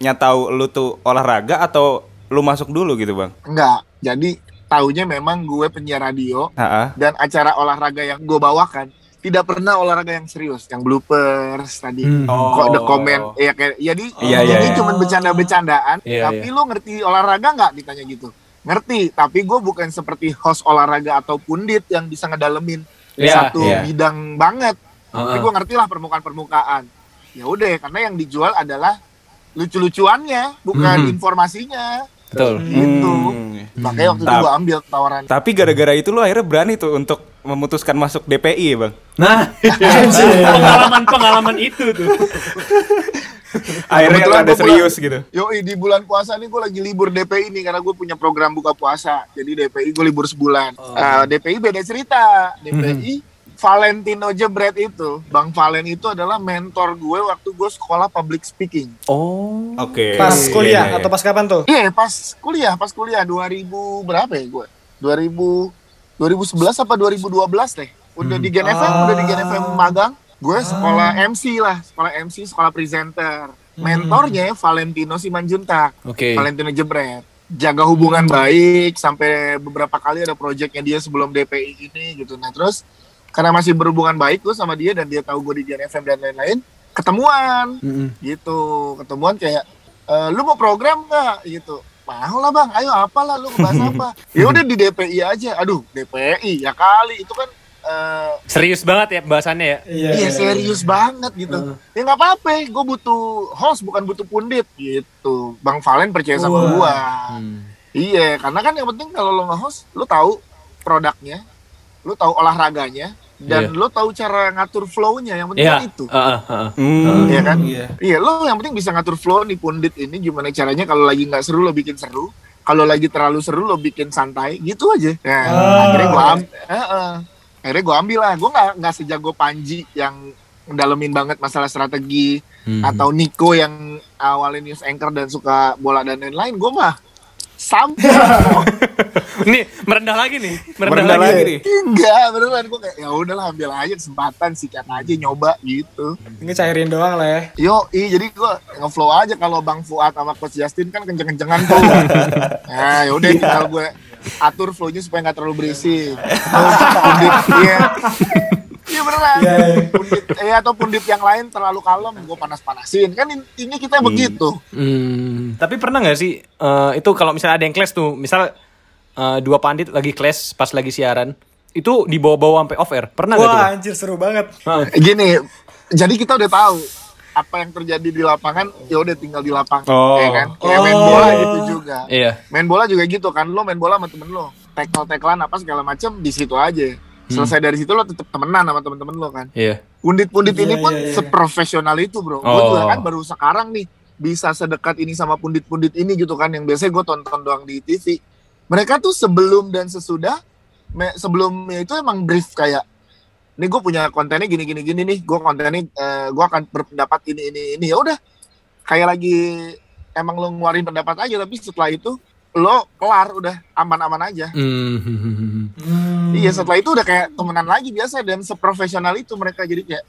orangnya tahu lu tuh olahraga atau lu masuk dulu gitu, Bang? Enggak, jadi taunya memang gue penyiar radio Heeh. dan acara olahraga yang gue bawakan tidak pernah olahraga yang serius, yang bloopers tadi. Hmm. kok the comment ya kayak jadi Iya, iya, ini iya. cuma bercanda-bercandaan Iya, tapi lu ngerti olahraga nggak ditanya gitu ngerti tapi gue bukan seperti host olahraga atau pundit yang bisa ngedalemin Iya, satu iya. bidang banget tapi Heeh. gue ngerti lah permukaan-permukaan ya udah karena yang dijual adalah lucu-lucuannya bukan Mhm. informasinya Betul. gitu Hmm. makanya waktu itu gue ambil tawaran Tapi gara-gara itu lu akhirnya berani tuh untuk memutuskan masuk DPI ya, Bang? Nah, pengalaman-pengalaman itu tuh. Akhirnya ada gua serius gitu. Yoi di bulan puasa nih gue lagi libur DPI nih karena gue punya program buka puasa. Jadi DPI gue libur sebulan. Eh, DPI beda cerita. DPI Valentino Jebret itu, Bang Valen itu adalah mentor gue waktu gue sekolah public speaking. Oh. Oke. Pas Iya, kuliah iya, iya. atau pas kapan tuh? Iya pas kuliah, pas kuliah 2000 berapa ya gue? 2000 2011 apa 2012 deh. Udah di Gen FM, udah di Gen FM magang. Gue sekolah MC lah, sekolah MC, sekolah presenter. Mentornya Valentino Simanjuntak. Oke. Valentino Jebret jaga hubungan baik sampai beberapa kali ada proyeknya dia sebelum DPI ini gitu nah terus karena masih berhubungan baik gue sama dia dan dia tahu gue di Gen FM dan lain-lain ketemuan. Mm-mm. gitu. Ketemuan kayak "E, lu mau program nggak? Gitu. Mau lah bang. Ayo apalah lu bahas apa? Ya udah di DPI aja. Aduh DPI ya kali. Itu kan eh, Serius banget ya bahasannya ya. Iya, Iya serius banget gitu. Ya nggak apa-apa, gue butuh host bukan butuh pundit. Gitu. Bang Valen percaya sama gua. Hmm. Iya, karena kan yang penting kalau lo nge-host, lo tahu produknya, lo tahu olahraganya, dan Iya. lo tahu cara ngatur flow-nya. Yang penting Iya. kan itu. Heeh, heeh. Hmm, Iya kan? Iya. Iya, lo yang penting bisa ngatur flow nih pundit ini gimana caranya kalau lagi nggak seru lo bikin seru. Kalau lagi terlalu seru lo bikin santai, gitu aja. Nah, Ah. akhirnya gua ambil, akhirnya gua ambil lah. Gua nggak nggak sejago Panji yang ngedalemin banget masalah strategi Hmm. atau Nico yang awalnya news anchor dan suka bola dan lain-lain. Gua mah sampai Nih, merendah lagi nih. Merendah, Merendah lagi. lagi nih. enggak beneran gue kayak ya udahlah ambil aja kesempatan sikat aja nyoba gitu. Ini cairin doang lah ya. Yo, i jadi gue ngeflow aja kalau Bang Fuad sama Coach Justin kan kenceng-kencengan tuh. nah, yaudah tinggal gue atur flow-nya supaya nggak terlalu berisik. Iya. Iya beneran. Iya. Pundit, eh atau pundit yang lain terlalu kalem, gue panas-panasin. Kan intinya kita begitu. Hmm. Tapi pernah nggak sih eh, itu kalau misalnya ada yang clash tuh, misal eh, dua pandit lagi clash pas lagi siaran, itu dibawa-bawa sampai off air. Pernah nggak tuh? Wah anjir seru banget. Heeh. Gini, jadi kita udah tahu apa yang terjadi di lapangan, ya udah tinggal di lapangan, Oh. ya kan? Kayak main Oh. bola gitu juga. Iya. Main bola juga gitu kan, lo main bola sama temen lo, tackle tacklean apa segala macem di situ aja. Selesai dari situ lo tetap temenan sama temen-temen lo kan. Iya. Pundit-pundit Iya, ini pun iya, iya. seprofesional itu bro. Gue Oh. juga kan baru sekarang nih bisa sedekat ini sama pundit-pundit ini gitu kan, yang biasanya gue tonton doang di TV. Mereka tuh sebelum dan sesudah, me- sebelumnya itu emang brief kayak ini gue punya kontennya gini gini gini nih gue kontennya eh, gue akan berpendapat ini ini ini ya udah kayak lagi emang lo ngeluarin pendapat aja tapi setelah itu lo kelar udah aman-aman aja Hmm. iya setelah itu udah kayak temenan lagi biasa dan seprofesional itu mereka jadi kayak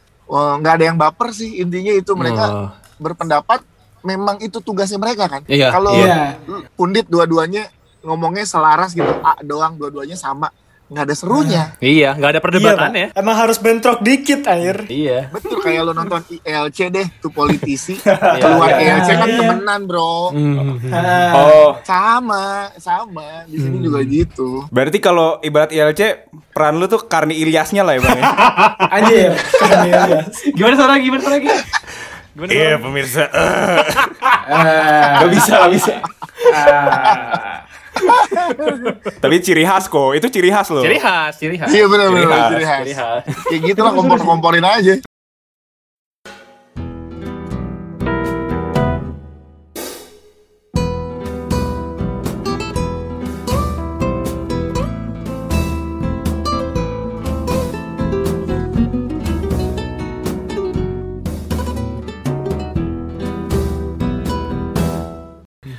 nggak ada yang baper sih intinya itu mereka Oh. berpendapat memang itu tugasnya mereka kan Iya, kalau iya. pundit dua-duanya ngomongnya selaras gitu A doang dua-duanya sama nggak ada serunya Iya, nggak ada Iya, perdebatannya. Pak. Emang harus bentrok dikit anjir. Iya. betul kayak lo nonton ILC deh tuh politisi keluar iya, ILC kan iya. temenan bro Ah. Oh, sama sama di sini juga gitu berarti kalau ibarat ILC peran lu tuh Karni Ilyasnya lah ya bang. ya? Anjir. Ya. Gimana suara gimana suara lagi? Gimana Iya suara? pemirsa. Ah. Gak bisa, gak bisa. Tapi ciri khas kok, itu ciri khas loh. Ciri khas, ciri khas. iya benar Ciri benar khas, ciri khas Ciri khas. kayak gitu lah kompor komporin aja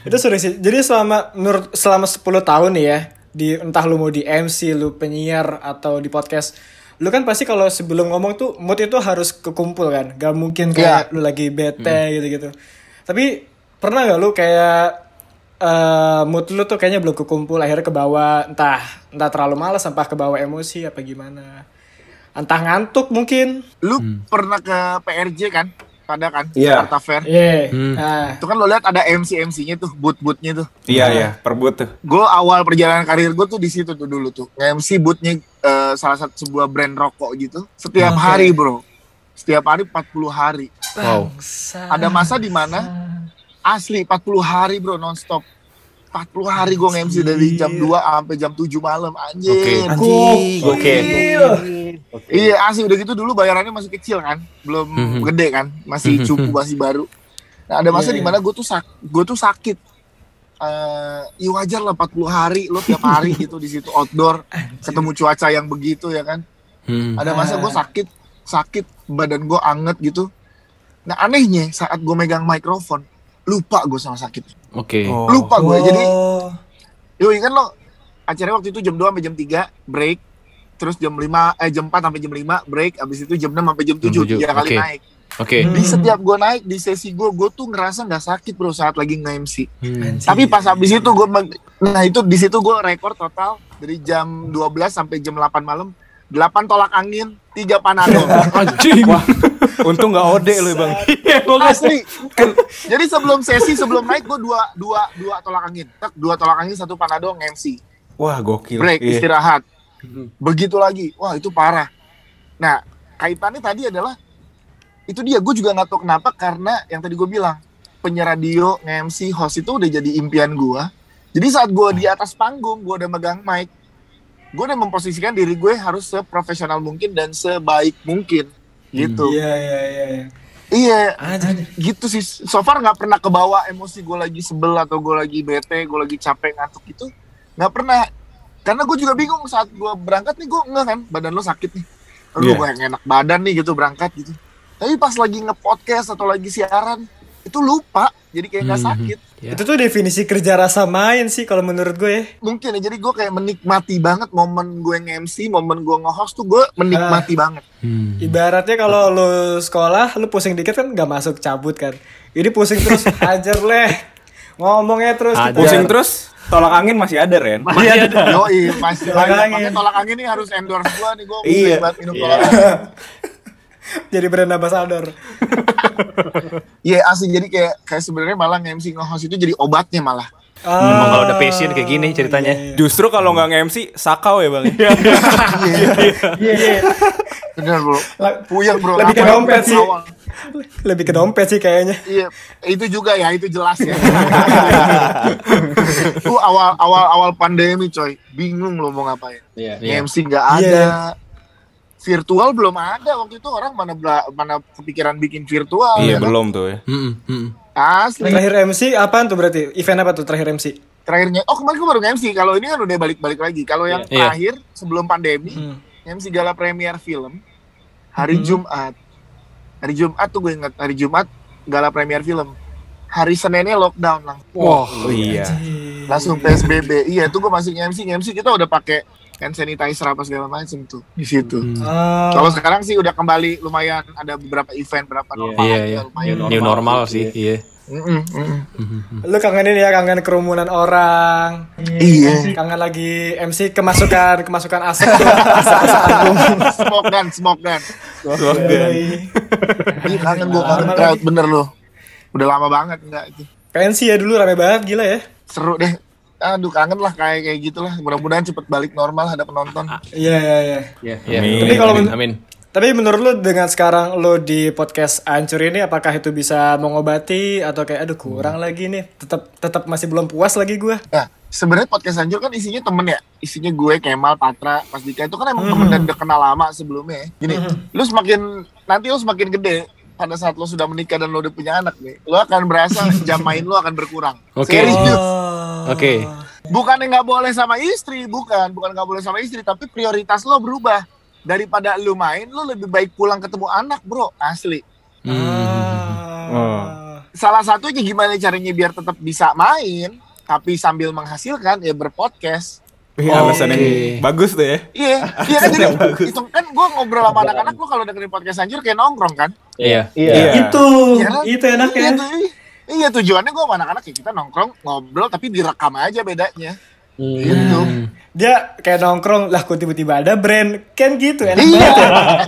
Itu seru sih. Jadi selama menurut selama 10 tahun nih ya, di entah lu mau di MC, lu penyiar atau di podcast, lu kan pasti kalau sebelum ngomong tuh mood itu harus kekumpul kan. Gak mungkin kayak lu lagi bete gitu-gitu. Tapi pernah gak lu kayak eh mood lu tuh kayaknya belum kekumpul akhirnya ke bawah entah entah terlalu malas sampai ke bawah emosi apa gimana entah ngantuk mungkin lu pernah ke PRJ kan pada kan Iya. Jakarta Fair. Iya. Hmm. nah itu kan lo lihat ada MC MC-nya tuh boot bootnya tuh. Iya iya, perbut tuh. gue awal perjalanan karir gue tuh di situ tuh dulu tuh. nge-MC bootnya eh, salah satu sebuah brand rokok gitu. Setiap Oke. hari bro. Setiap hari 40 hari. Wow. ada masa di mana asli 40 hari bro nonstop. 40 hari gue nge-MC dari jam 2 sampai jam 7 malam anjir Anjing. Oke. Iya asli udah gitu dulu bayarannya masih kecil kan, belum Mhm. gede kan, masih cukup masih baru. Nah ada masa Iya, di mana gue tuh sak, gue tuh sakit. Eh, ya wajar lah 40 hari lo tiap hari gitu di situ outdoor, ketemu cuaca yang begitu ya kan. Hmm. Ada masa gue sakit, sakit badan gue anget gitu. Nah anehnya saat gue megang mikrofon, lupa gue sama sakit. Oke. Oh. Lupa gue jadi Oh. Yoi kan lo acaranya waktu itu jam 2 sampai jam 3 break terus jam 5 eh jam 4 sampai jam 5 break abis itu jam 6 sampai jam 7 Jam tujuh, tiga kali oke. naik Oke. di setiap gue naik di sesi gue gue tuh ngerasa nggak sakit bro saat lagi nge-MC Hmm. tapi pas habis itu gue nah itu di situ gue rekor total dari jam 12 sampai jam 8 malam 8 tolak angin 3 panadol Anjing. Untung gak ode lu bang. asli jadi sebelum sesi sebelum naik gue dua dua dua tolak angin Tek, dua tolak angin satu panadol nge-MC Wah gokil. break Iya. istirahat begitu lagi. Wah itu parah. Nah kaitannya tadi adalah itu dia. Gue juga nggak tahu kenapa karena yang tadi gue bilang penyiar radio nge-MC host itu udah jadi impian gue jadi saat gue di atas panggung gue udah megang mic gue udah memposisikan diri gue harus seprofesional mungkin dan sebaik mungkin. Gitu. Iya iya iya. iya. iya. Gitu sih. So far nggak pernah kebawa emosi gue lagi sebel atau gue lagi bete gue lagi capek ngantuk itu nggak pernah karena gue juga bingung saat gue berangkat nih gue enggak kan badan lo sakit nih lu Iya. gue yang enak badan nih gitu berangkat gitu tapi pas lagi nge-podcast atau lagi siaran itu lupa jadi kayak nggak Mhm. sakit Ya. Itu tuh definisi kerja rasa main sih kalau menurut gue ya. mungkin ya jadi gue kayak menikmati banget momen gue nge-MC momen gue nge-host tuh gue menikmati banget Hmm. Ibaratnya kalau lu sekolah, lu pusing dikit kan gak masuk cabut kan. Ini pusing terus ajar leh. Ngomongnya terus Pusing terus, tolak angin masih ada Ren. Masih ada. Yoi, masih Tolak banyak. angin. Makanya tolak angin ini harus endorse gue nih gue Iya. banget minum Iya. tolak angin jadi brand ambassador. Iya asli jadi kayak kayak sebenarnya malah nge-MC nge-host itu jadi obatnya malah. Emang kalau udah passion kayak gini ceritanya. iya, iya. Justru kalau nggak nge-MC, sakau ya bang. Iya, iya. Bener bro. La- Puyeng bro. Lebih ke dompet sih. Lebih ke dompet sih kayaknya. Iya, itu juga ya, itu jelas ya. Itu awal awal awal pandemi coy, bingung lo mau ngapain. Iya. MC nggak ada. Virtual belum ada waktu itu orang mana bela- mana kepikiran bikin virtual. Iya ya kan? belum tuh ya. Hmm, hmm. Asli. Terakhir MC apaan tuh berarti? Event apa tuh terakhir MC? Terakhirnya, oh kemarin gue baru MC. Kalau ini kan udah balik-balik lagi. Kalau yang Iya. terakhir sebelum pandemi, Hmm. MC gala premier film hari Hmm. Jumat. Hari Jumat tuh gue inget hari Jumat gala premier film. Hari Seninnya lockdown langsung. Wah. Oh iya. Langsung PSBB. Iya, itu gue masih MC, MC kita udah pakai hand sanitizer apa segala macam tuh di situ. Ah. Kalau sekarang sih udah kembali lumayan ada beberapa event berapa normal Iya, aja, iya. lumayan. New normal sih, iya. Mm-mm, mm-mm. Lu kangenin ya kangen kerumunan orang. Iya. Kangen lagi MC kemasukan kemasukan asap. Asa-asa album. smoke gun, smoke gun. Iya kangen gue kangen crowd bener loh. Udah lama banget enggak itu. Pensi ya dulu rame banget gila ya. Seru deh. Aduh kangen lah kayak kayak gitulah. Mudah-mudahan cepet balik normal ada penonton. Iya iya iya. Iya. Amin. Tapi kalau amin, men- amin. Tapi menurut lu dengan sekarang lu di podcast Ancur ini apakah itu bisa mengobati atau kayak aduh kurang lagi nih tetap tetap masih belum puas lagi gua. Nah, sebenarnya podcast Anjur kan isinya temen ya. Isinya gue, Kemal, Patra, Mas Dika itu kan emang temen dan udah kenal lama sebelumnya. ya. Gini, lu semakin nanti lu semakin gede pada saat lu sudah menikah dan lu udah punya anak nih, lu akan berasa jam main lu akan berkurang. Oke. Serius. Oke. Bukan nggak boleh sama istri, bukan, bukan nggak boleh sama istri, tapi prioritas lo berubah. Daripada lu main, lu lebih baik pulang ketemu anak, bro. Asli. Ah. Salah satunya gimana caranya biar tetap bisa main, tapi sambil menghasilkan ya berpodcast. Wih, alasan yang bagus tuh ya. Iya, iya kan jadi itu kan gue ngobrol sama anak-anak lu kalau dengerin podcast anjir kayak nongkrong kan. Iya. Iya. Itu Iya itu Iya, enaknya. tuh, iya. iya tujuannya gue sama anak-anak ya kita nongkrong ngobrol tapi direkam aja bedanya. Gitu. Dia kayak nongkrong lah kok tiba-tiba ada brand kan gitu enak Iya. banget. ya.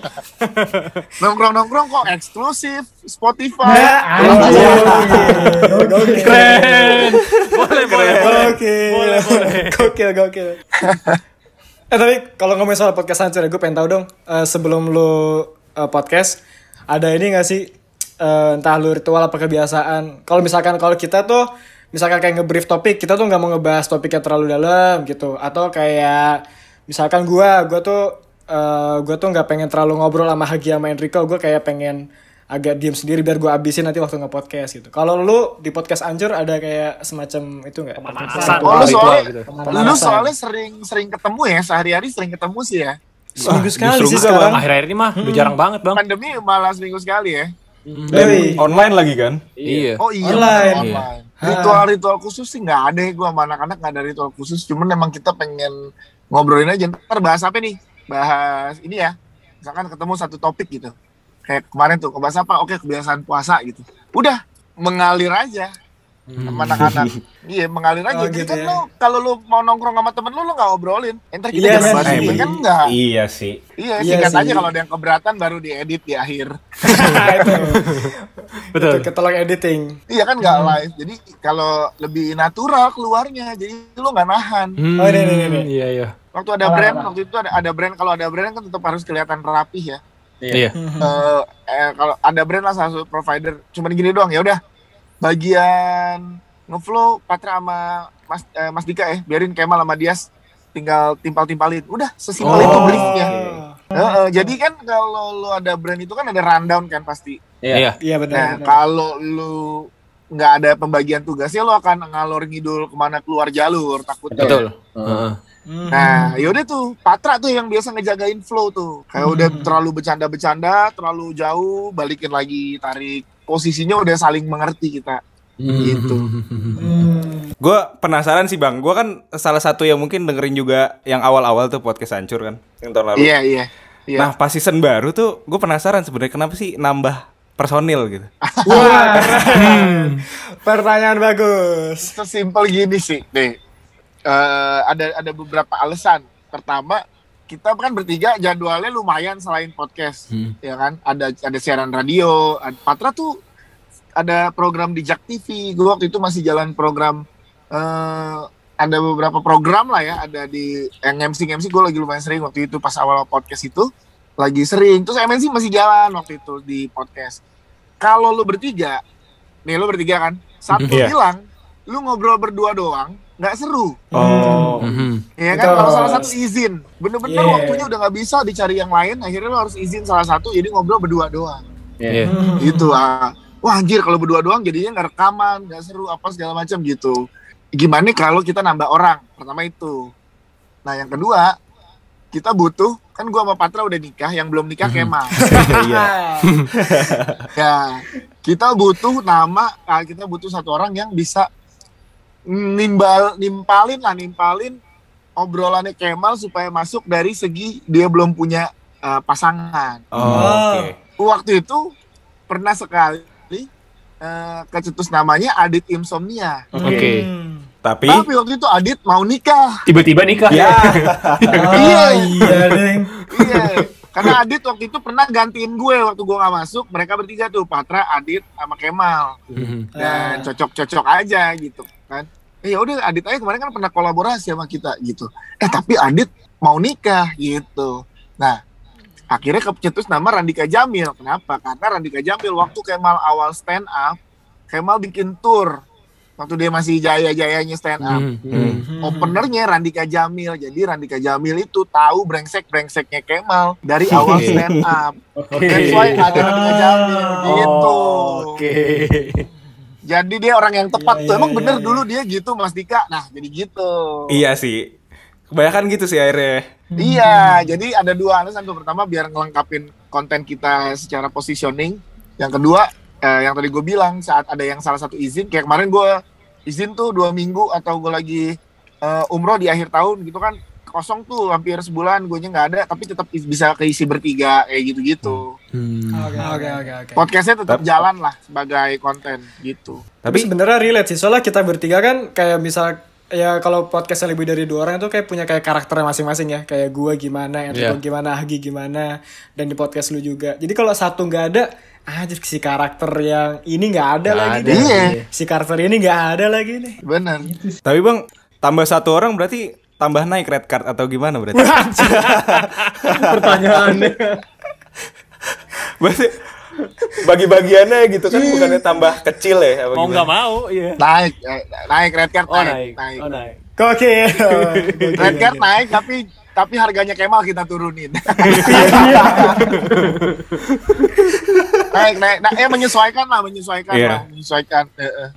Nongkrong-nongkrong kok eksklusif Spotify. Nah, anjir. Gokil. Keren. Boleh, boleh, boleh. Gokil. Gokil, gokil. eh tapi kalau ngomongin soal podcast hancur ya, gue pengen tahu dong eh, sebelum lu eh, podcast ada ini gak sih eh, entah lu ritual apa kebiasaan. Kalau misalkan kalau kita tuh misalkan kayak nge-brief topik, kita tuh nggak mau ngebahas topiknya terlalu dalam gitu. Atau kayak misalkan gua, gua tuh eh, gua tuh nggak pengen terlalu ngobrol sama Hagi sama Enrico, gue kayak pengen agak diem sendiri biar gue abisin nanti waktu nge-podcast gitu. Kalau lu di podcast Anjur ada kayak semacam itu nggak? Pemanasan. Oh, lu soalnya, gitu. lu soalnya sering sering ketemu ya sehari-hari sering ketemu sih ya. Seminggu sekali sih sekarang. Akhir-akhir ini mah udah jarang banget, Bang. Pandemi malah seminggu sekali ya. Yoi. Online lagi kan? Iya. Oh iya, Online. online. Ritual-ritual khusus sih nggak ada ya gue sama anak-anak nggak ada ritual khusus. Cuman emang kita pengen ngobrolin aja. Ntar bahas apa nih? Bahas ini ya. Misalkan ketemu satu topik gitu. Kayak kemarin tuh, bahas apa? Oke, kebiasaan puasa gitu. Udah, mengalir aja sama anak-anak. iya, mengalir aja. Oh, Jadi gitu kan ya. lu kalau lu mau nongkrong sama temen lu, lu nggak obrolin. Entar kita Iya jangan bahas ini kan enggak. Iya sih. Iya, Iya singkat sih. aja kalau ada yang keberatan baru diedit di akhir. itu. Betul. Itu ketolong editing. Iya kan nggak live. Jadi kalau lebih natural keluarnya, jadi lu nggak nahan. Hmm, Oh, ini, ini, ini. Iya, iya. Waktu ada brand, waktu itu ada, ada brand kalau ada brand kan tetap harus kelihatan rapih ya. Iya. Eh, eh, kalau ada brand lah salah satu provider, cuman gini doang ya udah. Bagian ngeflow Patra sama Mas eh, Mas Dika ya, biarin Kemal sama Dias tinggal timpal-timpalin. Udah, sesimpel itu briefnya. Heeh, jadi kan kalau lu ada brand itu kan ada rundown kan pasti. Iya. Iya benar. Nah, kalau lu nggak ada pembagian tugasnya, lu akan ngalor ngidul ke mana keluar jalur takutnya. Betul. Heeh. Hmm. Nah, yaudah tuh Patra tuh yang biasa ngejagain flow tuh. Kayak udah terlalu bercanda-bercanda, terlalu jauh, balikin lagi tarik. Posisinya udah saling mengerti kita. Gitu. Hmm. Gue penasaran sih bang. Gue kan salah satu yang mungkin dengerin juga yang awal-awal tuh podcast hancur kan, yang tahun lalu. Iya, iya. Iya. Nah pas season baru tuh gue penasaran sebenarnya kenapa sih nambah personil gitu. Wah. Pertanyaan bagus. Sesimpel gini sih, nih. Eh, ada ada beberapa alasan. Pertama, kita kan bertiga jadwalnya lumayan selain podcast, Hmm. ya kan? Ada ada siaran radio. Ad- Patra tuh ada program di Jak TV. Gue waktu itu masih jalan program. eh ada beberapa program lah ya. Ada di yang MC MC gue lagi lumayan sering waktu itu pas awal podcast itu lagi sering. Terus MNC masih jalan waktu itu di podcast. Kalau lu bertiga, nih lu bertiga kan, satu Iya. bilang lu ngobrol berdua doang, nggak seru. Oh. Mhm. Ya kan kalau salah satu izin, bener-bener Yeah. waktunya udah nggak bisa dicari yang lain, akhirnya lo harus izin salah satu, jadi ngobrol berdua doang. Iya. Gitu ah. Wah anjir kalau berdua doang jadinya nggak rekaman, nggak seru apa segala macam gitu. Gimana kalau kita nambah orang? Pertama itu. Nah yang kedua, kita butuh kan gua sama Patra udah nikah, yang belum nikah Kemal. Iya. ya kita butuh nama, ah, kita butuh satu orang yang bisa nimbal nimpalin lah nimpalin obrolannya Kemal supaya masuk dari segi dia belum punya eh, pasangan. Oh, Oke. Waktu itu pernah sekali eh, kecetus namanya Adit Insomnia. Oke. Hmm. Tapi Tapi waktu itu Adit mau nikah. Tiba-tiba nikah ya iya, deng. iya. Karena Adit waktu itu pernah gantiin gue waktu gue nggak masuk. Mereka bertiga tuh Patra, Adit, sama Kemal. Mhm. Dan cocok-cocok aja gitu kan. Eh ya udah Adit aja kemarin kan pernah kolaborasi sama kita gitu. Eh tapi Adit mau nikah gitu. Nah akhirnya kecetus nama Randika Jamil. Kenapa? Karena Randika Jamil waktu Kemal awal stand up, Kemal bikin tour waktu dia masih jaya-jayanya stand up. Mhm. Mhm. Openernya Randika Jamil. Jadi Randika Jamil itu tahu brengsek-brengseknya Kemal dari awal stand up. That's why ada Randika Jamil gitu. Oh, Oke. Jadi dia orang yang tepat Iya, tuh. iya, Emang iya, bener iya. dulu dia gitu Mas Dika. Nah, jadi gitu. iya sih. Kebanyakan gitu sih akhirnya. Iya, jadi ada dua alasan tuh. Pertama biar ngelengkapin konten kita secara positioning. Yang kedua, eh, yang tadi gue bilang saat ada yang salah satu izin, kayak kemarin gue izin tuh dua minggu atau gue lagi eh, umroh di akhir tahun gitu kan kosong tuh hampir sebulan gue nya nggak ada tapi tetap is- bisa keisi bertiga kayak gitu-gitu Hmm. Oke, oke, oke, oke. podcastnya tetap jalan lah sebagai konten gitu Tapi Tapi sebenarnya relate sih, soalnya kita bertiga kan kayak misal ya kalau podcastnya lebih dari dua orang itu kayak punya kayak karakter masing-masing ya, kayak gua gimana, Enrico Iya. gimana, Hagi gimana, dan di podcast lu juga. Jadi kalau satu nggak ada, aja si karakter yang ini nggak ada Nggak lagi ada. nih. Iya. Si karakter ini nggak ada lagi nih. bener tapi Bang, tambah satu orang berarti tambah naik red card atau gimana berarti? Pertanyaannya. berarti bagi-bagiannya gitu kan bukannya tambah kecil ya apa Mau nggak mau, iya. naik eh, naik red card Oh naik, naik. Oh naik. Oke. red card naik tapi tapi harganya Kemal kita turunin naik naik nah, eh menyesuaikan lah menyesuaikan Iya. lah menyesuaikan Eh, eh.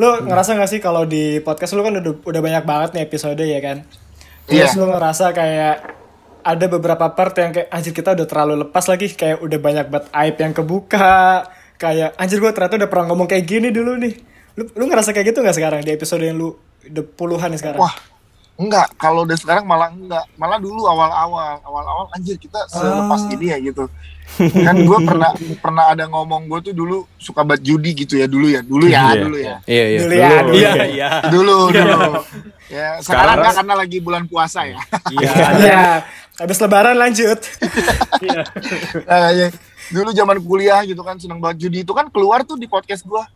Lu ngerasa gak sih kalau di podcast lu kan udah, udah banyak banget nih episode ya kan? Iya. Terus lu ngerasa kayak ada beberapa part yang kayak anjir kita udah terlalu lepas lagi kayak udah banyak banget aib yang kebuka kayak anjir gua ternyata udah pernah ngomong kayak gini dulu nih lu, lu ngerasa kayak gitu nggak sekarang di episode yang lu udah puluhan nih sekarang Wah, enggak. Kalau udah sekarang malah enggak. Malah dulu awal-awal, awal-awal anjir kita selepas Ah. ini ya gitu. Kan gue pernah pernah ada ngomong gue tuh dulu suka banget judi gitu ya dulu ya, dulu ya, Iya. dulu ya. Iya, iya. Dulu ya, dulu Iya, ya. iya. Dulu, dulu. Ya, sekarang Sekarang- enggak karena lagi bulan puasa ya. Iya. ya habis lebaran lanjut Nah, ya. Dulu zaman kuliah gitu kan seneng banget judi itu kan keluar tuh di podcast gua.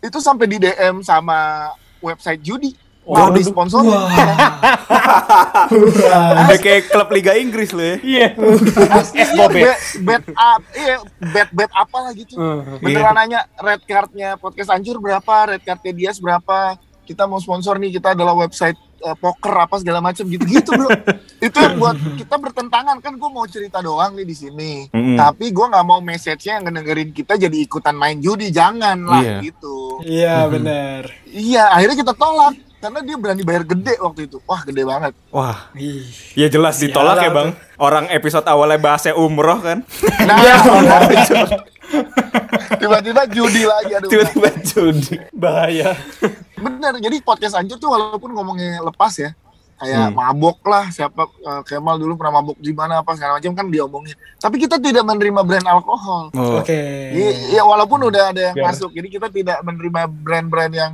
Itu sampai di DM sama website judi. Mau Waduh. disponsori. Udah kayak klub Liga Inggris lo ya. Iya. Iya, bet, bet up, iya, bet bet apa lah gitu. Beneran nanya red cardnya podcast hancur berapa, red cardnya Dias berapa. Kita mau sponsor nih, kita adalah website eh, poker apa segala macam gitu-gitu bro. Itu yang buat kita bertentangan kan. Gue mau cerita doang nih di sini. Mm-mm. Tapi gue nggak mau message-nya yang ngedengerin kita jadi ikutan main judi, jangan lah Iya. gitu. iya bener Iya, akhirnya kita tolak karena dia berani bayar gede waktu itu. Wah gede banget. Wah, Ih. ya jelas ditolak ya bang. Orang episode awalnya bahasnya umroh kan. Nah, tiba-tiba judi lagi aduh. Tiba-tiba judi. Bahaya. Bener, jadi podcast hancur tuh walaupun ngomongnya lepas ya, kayak Hmm. mabok lah, siapa eh, Kemal dulu pernah mabok di mana apa segala macam kan diomongin. Tapi kita tidak menerima brand alkohol. Oh. oke Iya, ya, walaupun udah ada yang Biar- masuk, jadi kita tidak menerima brand-brand yang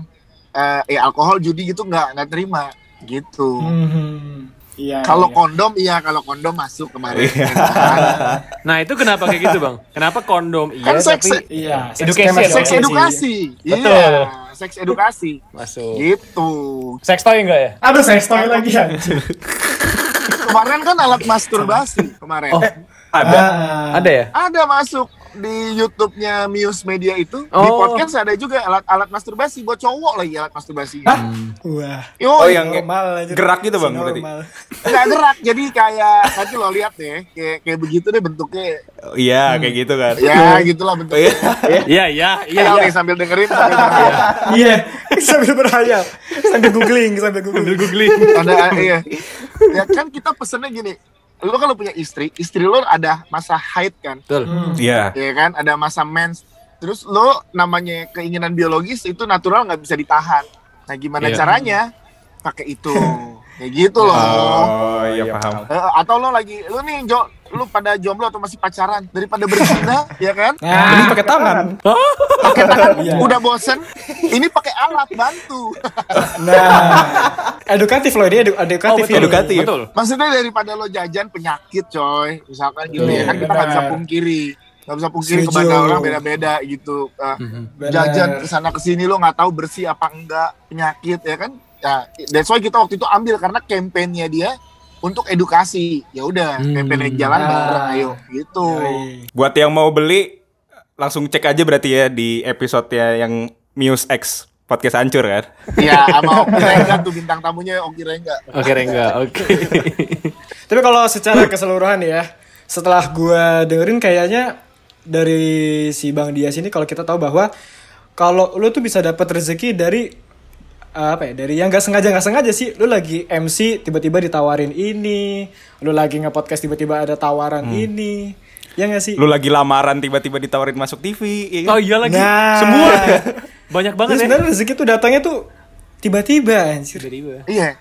eh, ya alkohol, judi gitu nggak nggak terima gitu. Mhm. Iya Kalau iya. kondom iya, kalau kondom masuk kemarin. Iya. Nah, itu kenapa kayak gitu, Bang? Kenapa kondom iya Kan seks- tapi iya Education, kayak Seks edukasi, Betul. iya, seks edukasi, masuk? gitu. Sex toy enggak ya? aduh saya story lagi anjir Kemarin kan alat masturbasi kemarin. Oh, Ada. Ah. Ada ya? Ada masuk di YouTube-nya Muse Media itu di Oh. podcast ada juga alat-alat masturbasi buat cowok lagi alat masturbasi. Wah. Yo, Oh, yang normal aja. gerak gitu, Bang, berarti? Normal. nggak gerak jadi kayak nanti lo lihat deh kayak kayak begitu deh bentuknya Oh, Iya, kayak gitu kan. ya gitulah bentuknya. Iya, iya, iya. Ya, oke sambil dengerin sambil dengerin. Iya, sambil berhayal, sambil googling, sambil googling. googling. ada iya ya kan kita pesennya gini lo kalau punya istri istri lo ada masa haid kan? Betul. Iya. ya kan? Ada masa mens. Terus lo namanya keinginan biologis itu natural nggak bisa ditahan. Nah gimana Iya. caranya? Pakai itu kayak gitu loh Oh, iya paham. Eh, atau lo lagi lo nih jo lo pada jomblo atau masih pacaran daripada berzina ya kan Nah, Ini pakai tangan. pakai tangan Iya. udah bosen ini pakai alat bantu nah, edukatif loh ini, edu- edukatif. Oh, betul, ini. edukatif. Betul. Maksudnya daripada lo jajan penyakit coy Misalkan gitu ya Iya, Kan kita nggak bisa pungkiri nggak bisa pungkiri kebanyakan orang beda-beda gitu Eh, Benar. Jajan ke sana ke sini lo nggak tahu bersih apa enggak Penyakit ya kan Ya that's why kita waktu itu ambil Karena kampanyenya dia untuk edukasi ya udah Hmm. campaign jalan Ah. bareng ayo gitu Yoi. Buat yang mau beli langsung cek aja berarti ya di episode yang Muse X podcast hancur kan. ya sama Oki Rengga tuh bintang tamunya Oki Rengga Oke, Rengga. Oke. Tapi kalau secara keseluruhan ya, setelah gua dengerin kayaknya dari si Bang Dias ini kalau kita tahu bahwa kalau lu tuh bisa dapat rezeki dari uh, apa ya dari yang gak sengaja nggak sengaja sih lu lagi MC tiba-tiba ditawarin ini lu lagi nge-podcast tiba-tiba ada tawaran ini ya nggak sih Lu lagi lamaran tiba-tiba ditawarin masuk TV. ya kan? Oh iya lagi. Nah. Semua. Banyak banget ya. sebenarnya rezeki tuh datangnya tuh tiba-tiba anjir Tiba-tiba. Iya.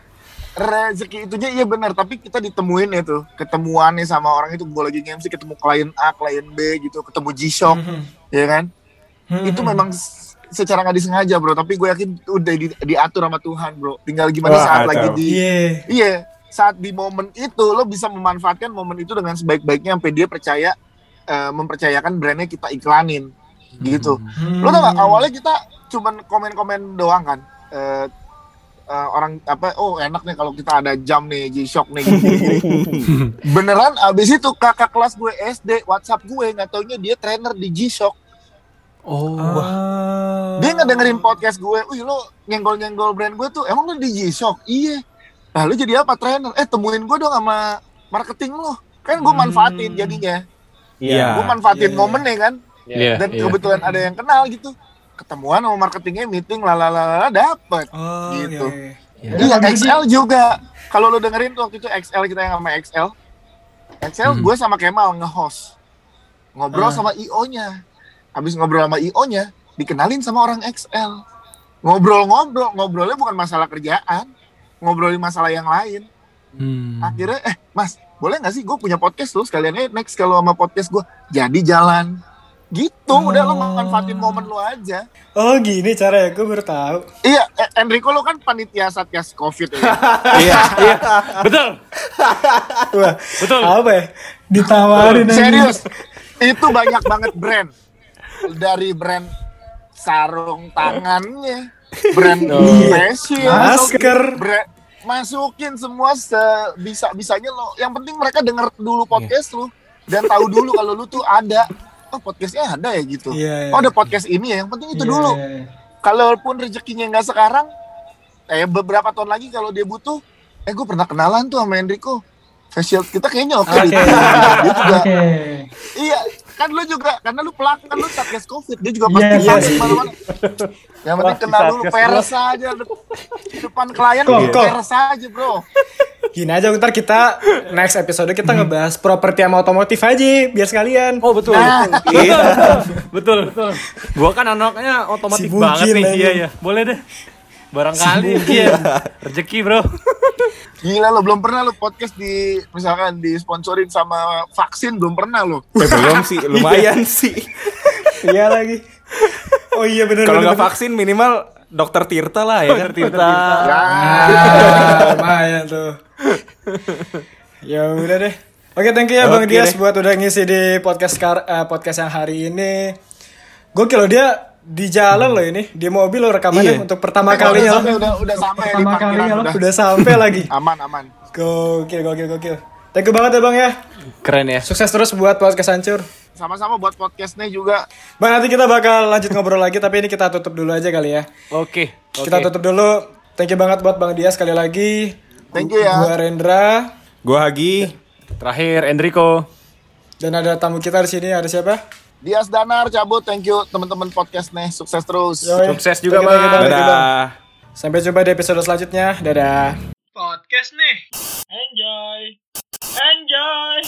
Rezeki itunya iya benar, tapi kita ditemuin ya tuh, ketemuannya sama orang itu gue lagi MC ketemu klien A, klien B gitu, ketemu G-Shock, ya kan? Itu memang secara nggak disengaja bro, tapi gue yakin udah di- diatur sama Tuhan bro. Tinggal gimana Wah, saat lagi di, iya iya, saat di momen itu lo bisa memanfaatkan momen itu dengan sebaik-baiknya sampai dia percaya, eh, mempercayakan brandnya kita iklanin, gitu. Lo tau gak, awalnya kita cuman komen-komen doang kan. Eh, eh, orang apa oh enak nih kalau kita ada jam nih G-Shock nih gini, gini. beneran abis itu kakak kelas gue SD WhatsApp gue nggak taunya dia trainer di G-Shock Oh. Ah. dia nggak dengerin podcast gue wih lo nyenggol-nyenggol brand gue tuh emang lo di G-Shock iya nah lu jadi apa trainer eh temuin gue dong sama marketing lo kan gue manfaatin jadinya Iya. gue manfaatin Iya, iya. momennya kan Iya. dan iya. kebetulan ada yang kenal gitu ketemuan sama marketingnya meeting lalalala dapet oh, Gitu. iya, iya. Iya, XL juga. Kalau lu dengerin tuh waktu itu XL kita yang sama XL. XL gue sama Kemal nge-host. Ngobrol Ah. sama IO-nya. Habis ngobrol sama IO-nya, dikenalin sama orang XL. Ngobrol-ngobrol, ngobrolnya bukan masalah kerjaan. Ngobrolin masalah yang lain. Hmm. Akhirnya, eh mas, boleh gak sih gue punya podcast lu sekalian aja next kalau sama podcast gue. Jadi jalan. Gitu, udah lu manfaatin momen lu aja. oh gini cara ya gue baru tahu Iya, eh, Enrico lu kan panitia Satgas Covid ya. Iya, iya. Betul. Wah, Betul. apa ya? Ditawarin. Serius, itu banyak banget brand. Dari brand sarung tangannya, brand facial, Masker. brand- masukin semua sebisa bisanya lo. Yang penting mereka denger dulu podcast lu dan tahu dulu kalau lu tuh ada. Oh podcastnya ada ya gitu. Iya, iya. Oh ada podcast ini ya. Yang penting itu Iya, dulu. iya, iya. Kalaupun rezekinya nggak sekarang, eh beberapa tahun lagi kalau dia butuh, eh gue pernah kenalan tuh sama Enrico. Facial kita kayaknya oke. Oke. gitu. Dia juga Oke. Iya, kan lu juga karena lu pelak kan lu satgas covid, dia juga Iya, pasti iya, masuk iya. mana-mana. Yang penting kenal dulu pers aja di depan klien Kok, pers aja bro. Gini aja ntar kita next episode kita ngebahas properti sama otomotif aja biar sekalian. Oh betul. Nah. betul. betul. Betul. Gua kan anaknya otomotif Si banget nih. Iya, iya. Boleh deh. Barangkali iya. Rezeki, Bro. Gila lo belum pernah lu podcast di misalkan disponsorin sama vaksin belum pernah lo. Eh, belum sih, lumayan sih. Iya lagi. Oh iya benar. Kalau nggak vaksin minimal dokter Tirta lah ya kan. Tirta. Ya, lumayan tuh. ya udah deh. Oke, thank you ya Bang Dias deh. buat udah ngisi di podcast kar- eh, podcast yang hari ini. Gokil loh dia di jalan loh ini, di mobil loh rekamannya Iya. untuk pertama udah kalinya sampai loh. udah udah sampai di Pertama kalinya loh. udah. Udah sampai lagi. Aman aman. Gokil, gokil, gokil. Thank you banget ya Bang ya. Keren ya. Sukses terus buat podcast hancur. Sama-sama buat podcast nih juga. Bang nanti kita bakal lanjut ngobrol lagi tapi ini kita tutup dulu aja kali ya. Oke. oke. Kita tutup dulu. Thank you banget buat Bang Dia sekali lagi. Thank you ya. Gua Rendra Gue Hagi. Terakhir Enrico. dan ada tamu kita di sini ada siapa? Dias Danar cabut. Thank you teman-teman podcast nih. Sukses terus. Yoi. Sukses juga, Bang. Bang. Dadah. Sampai jumpa di episode selanjutnya. Dadah. Podcast nih. Enjoy. Enjoy.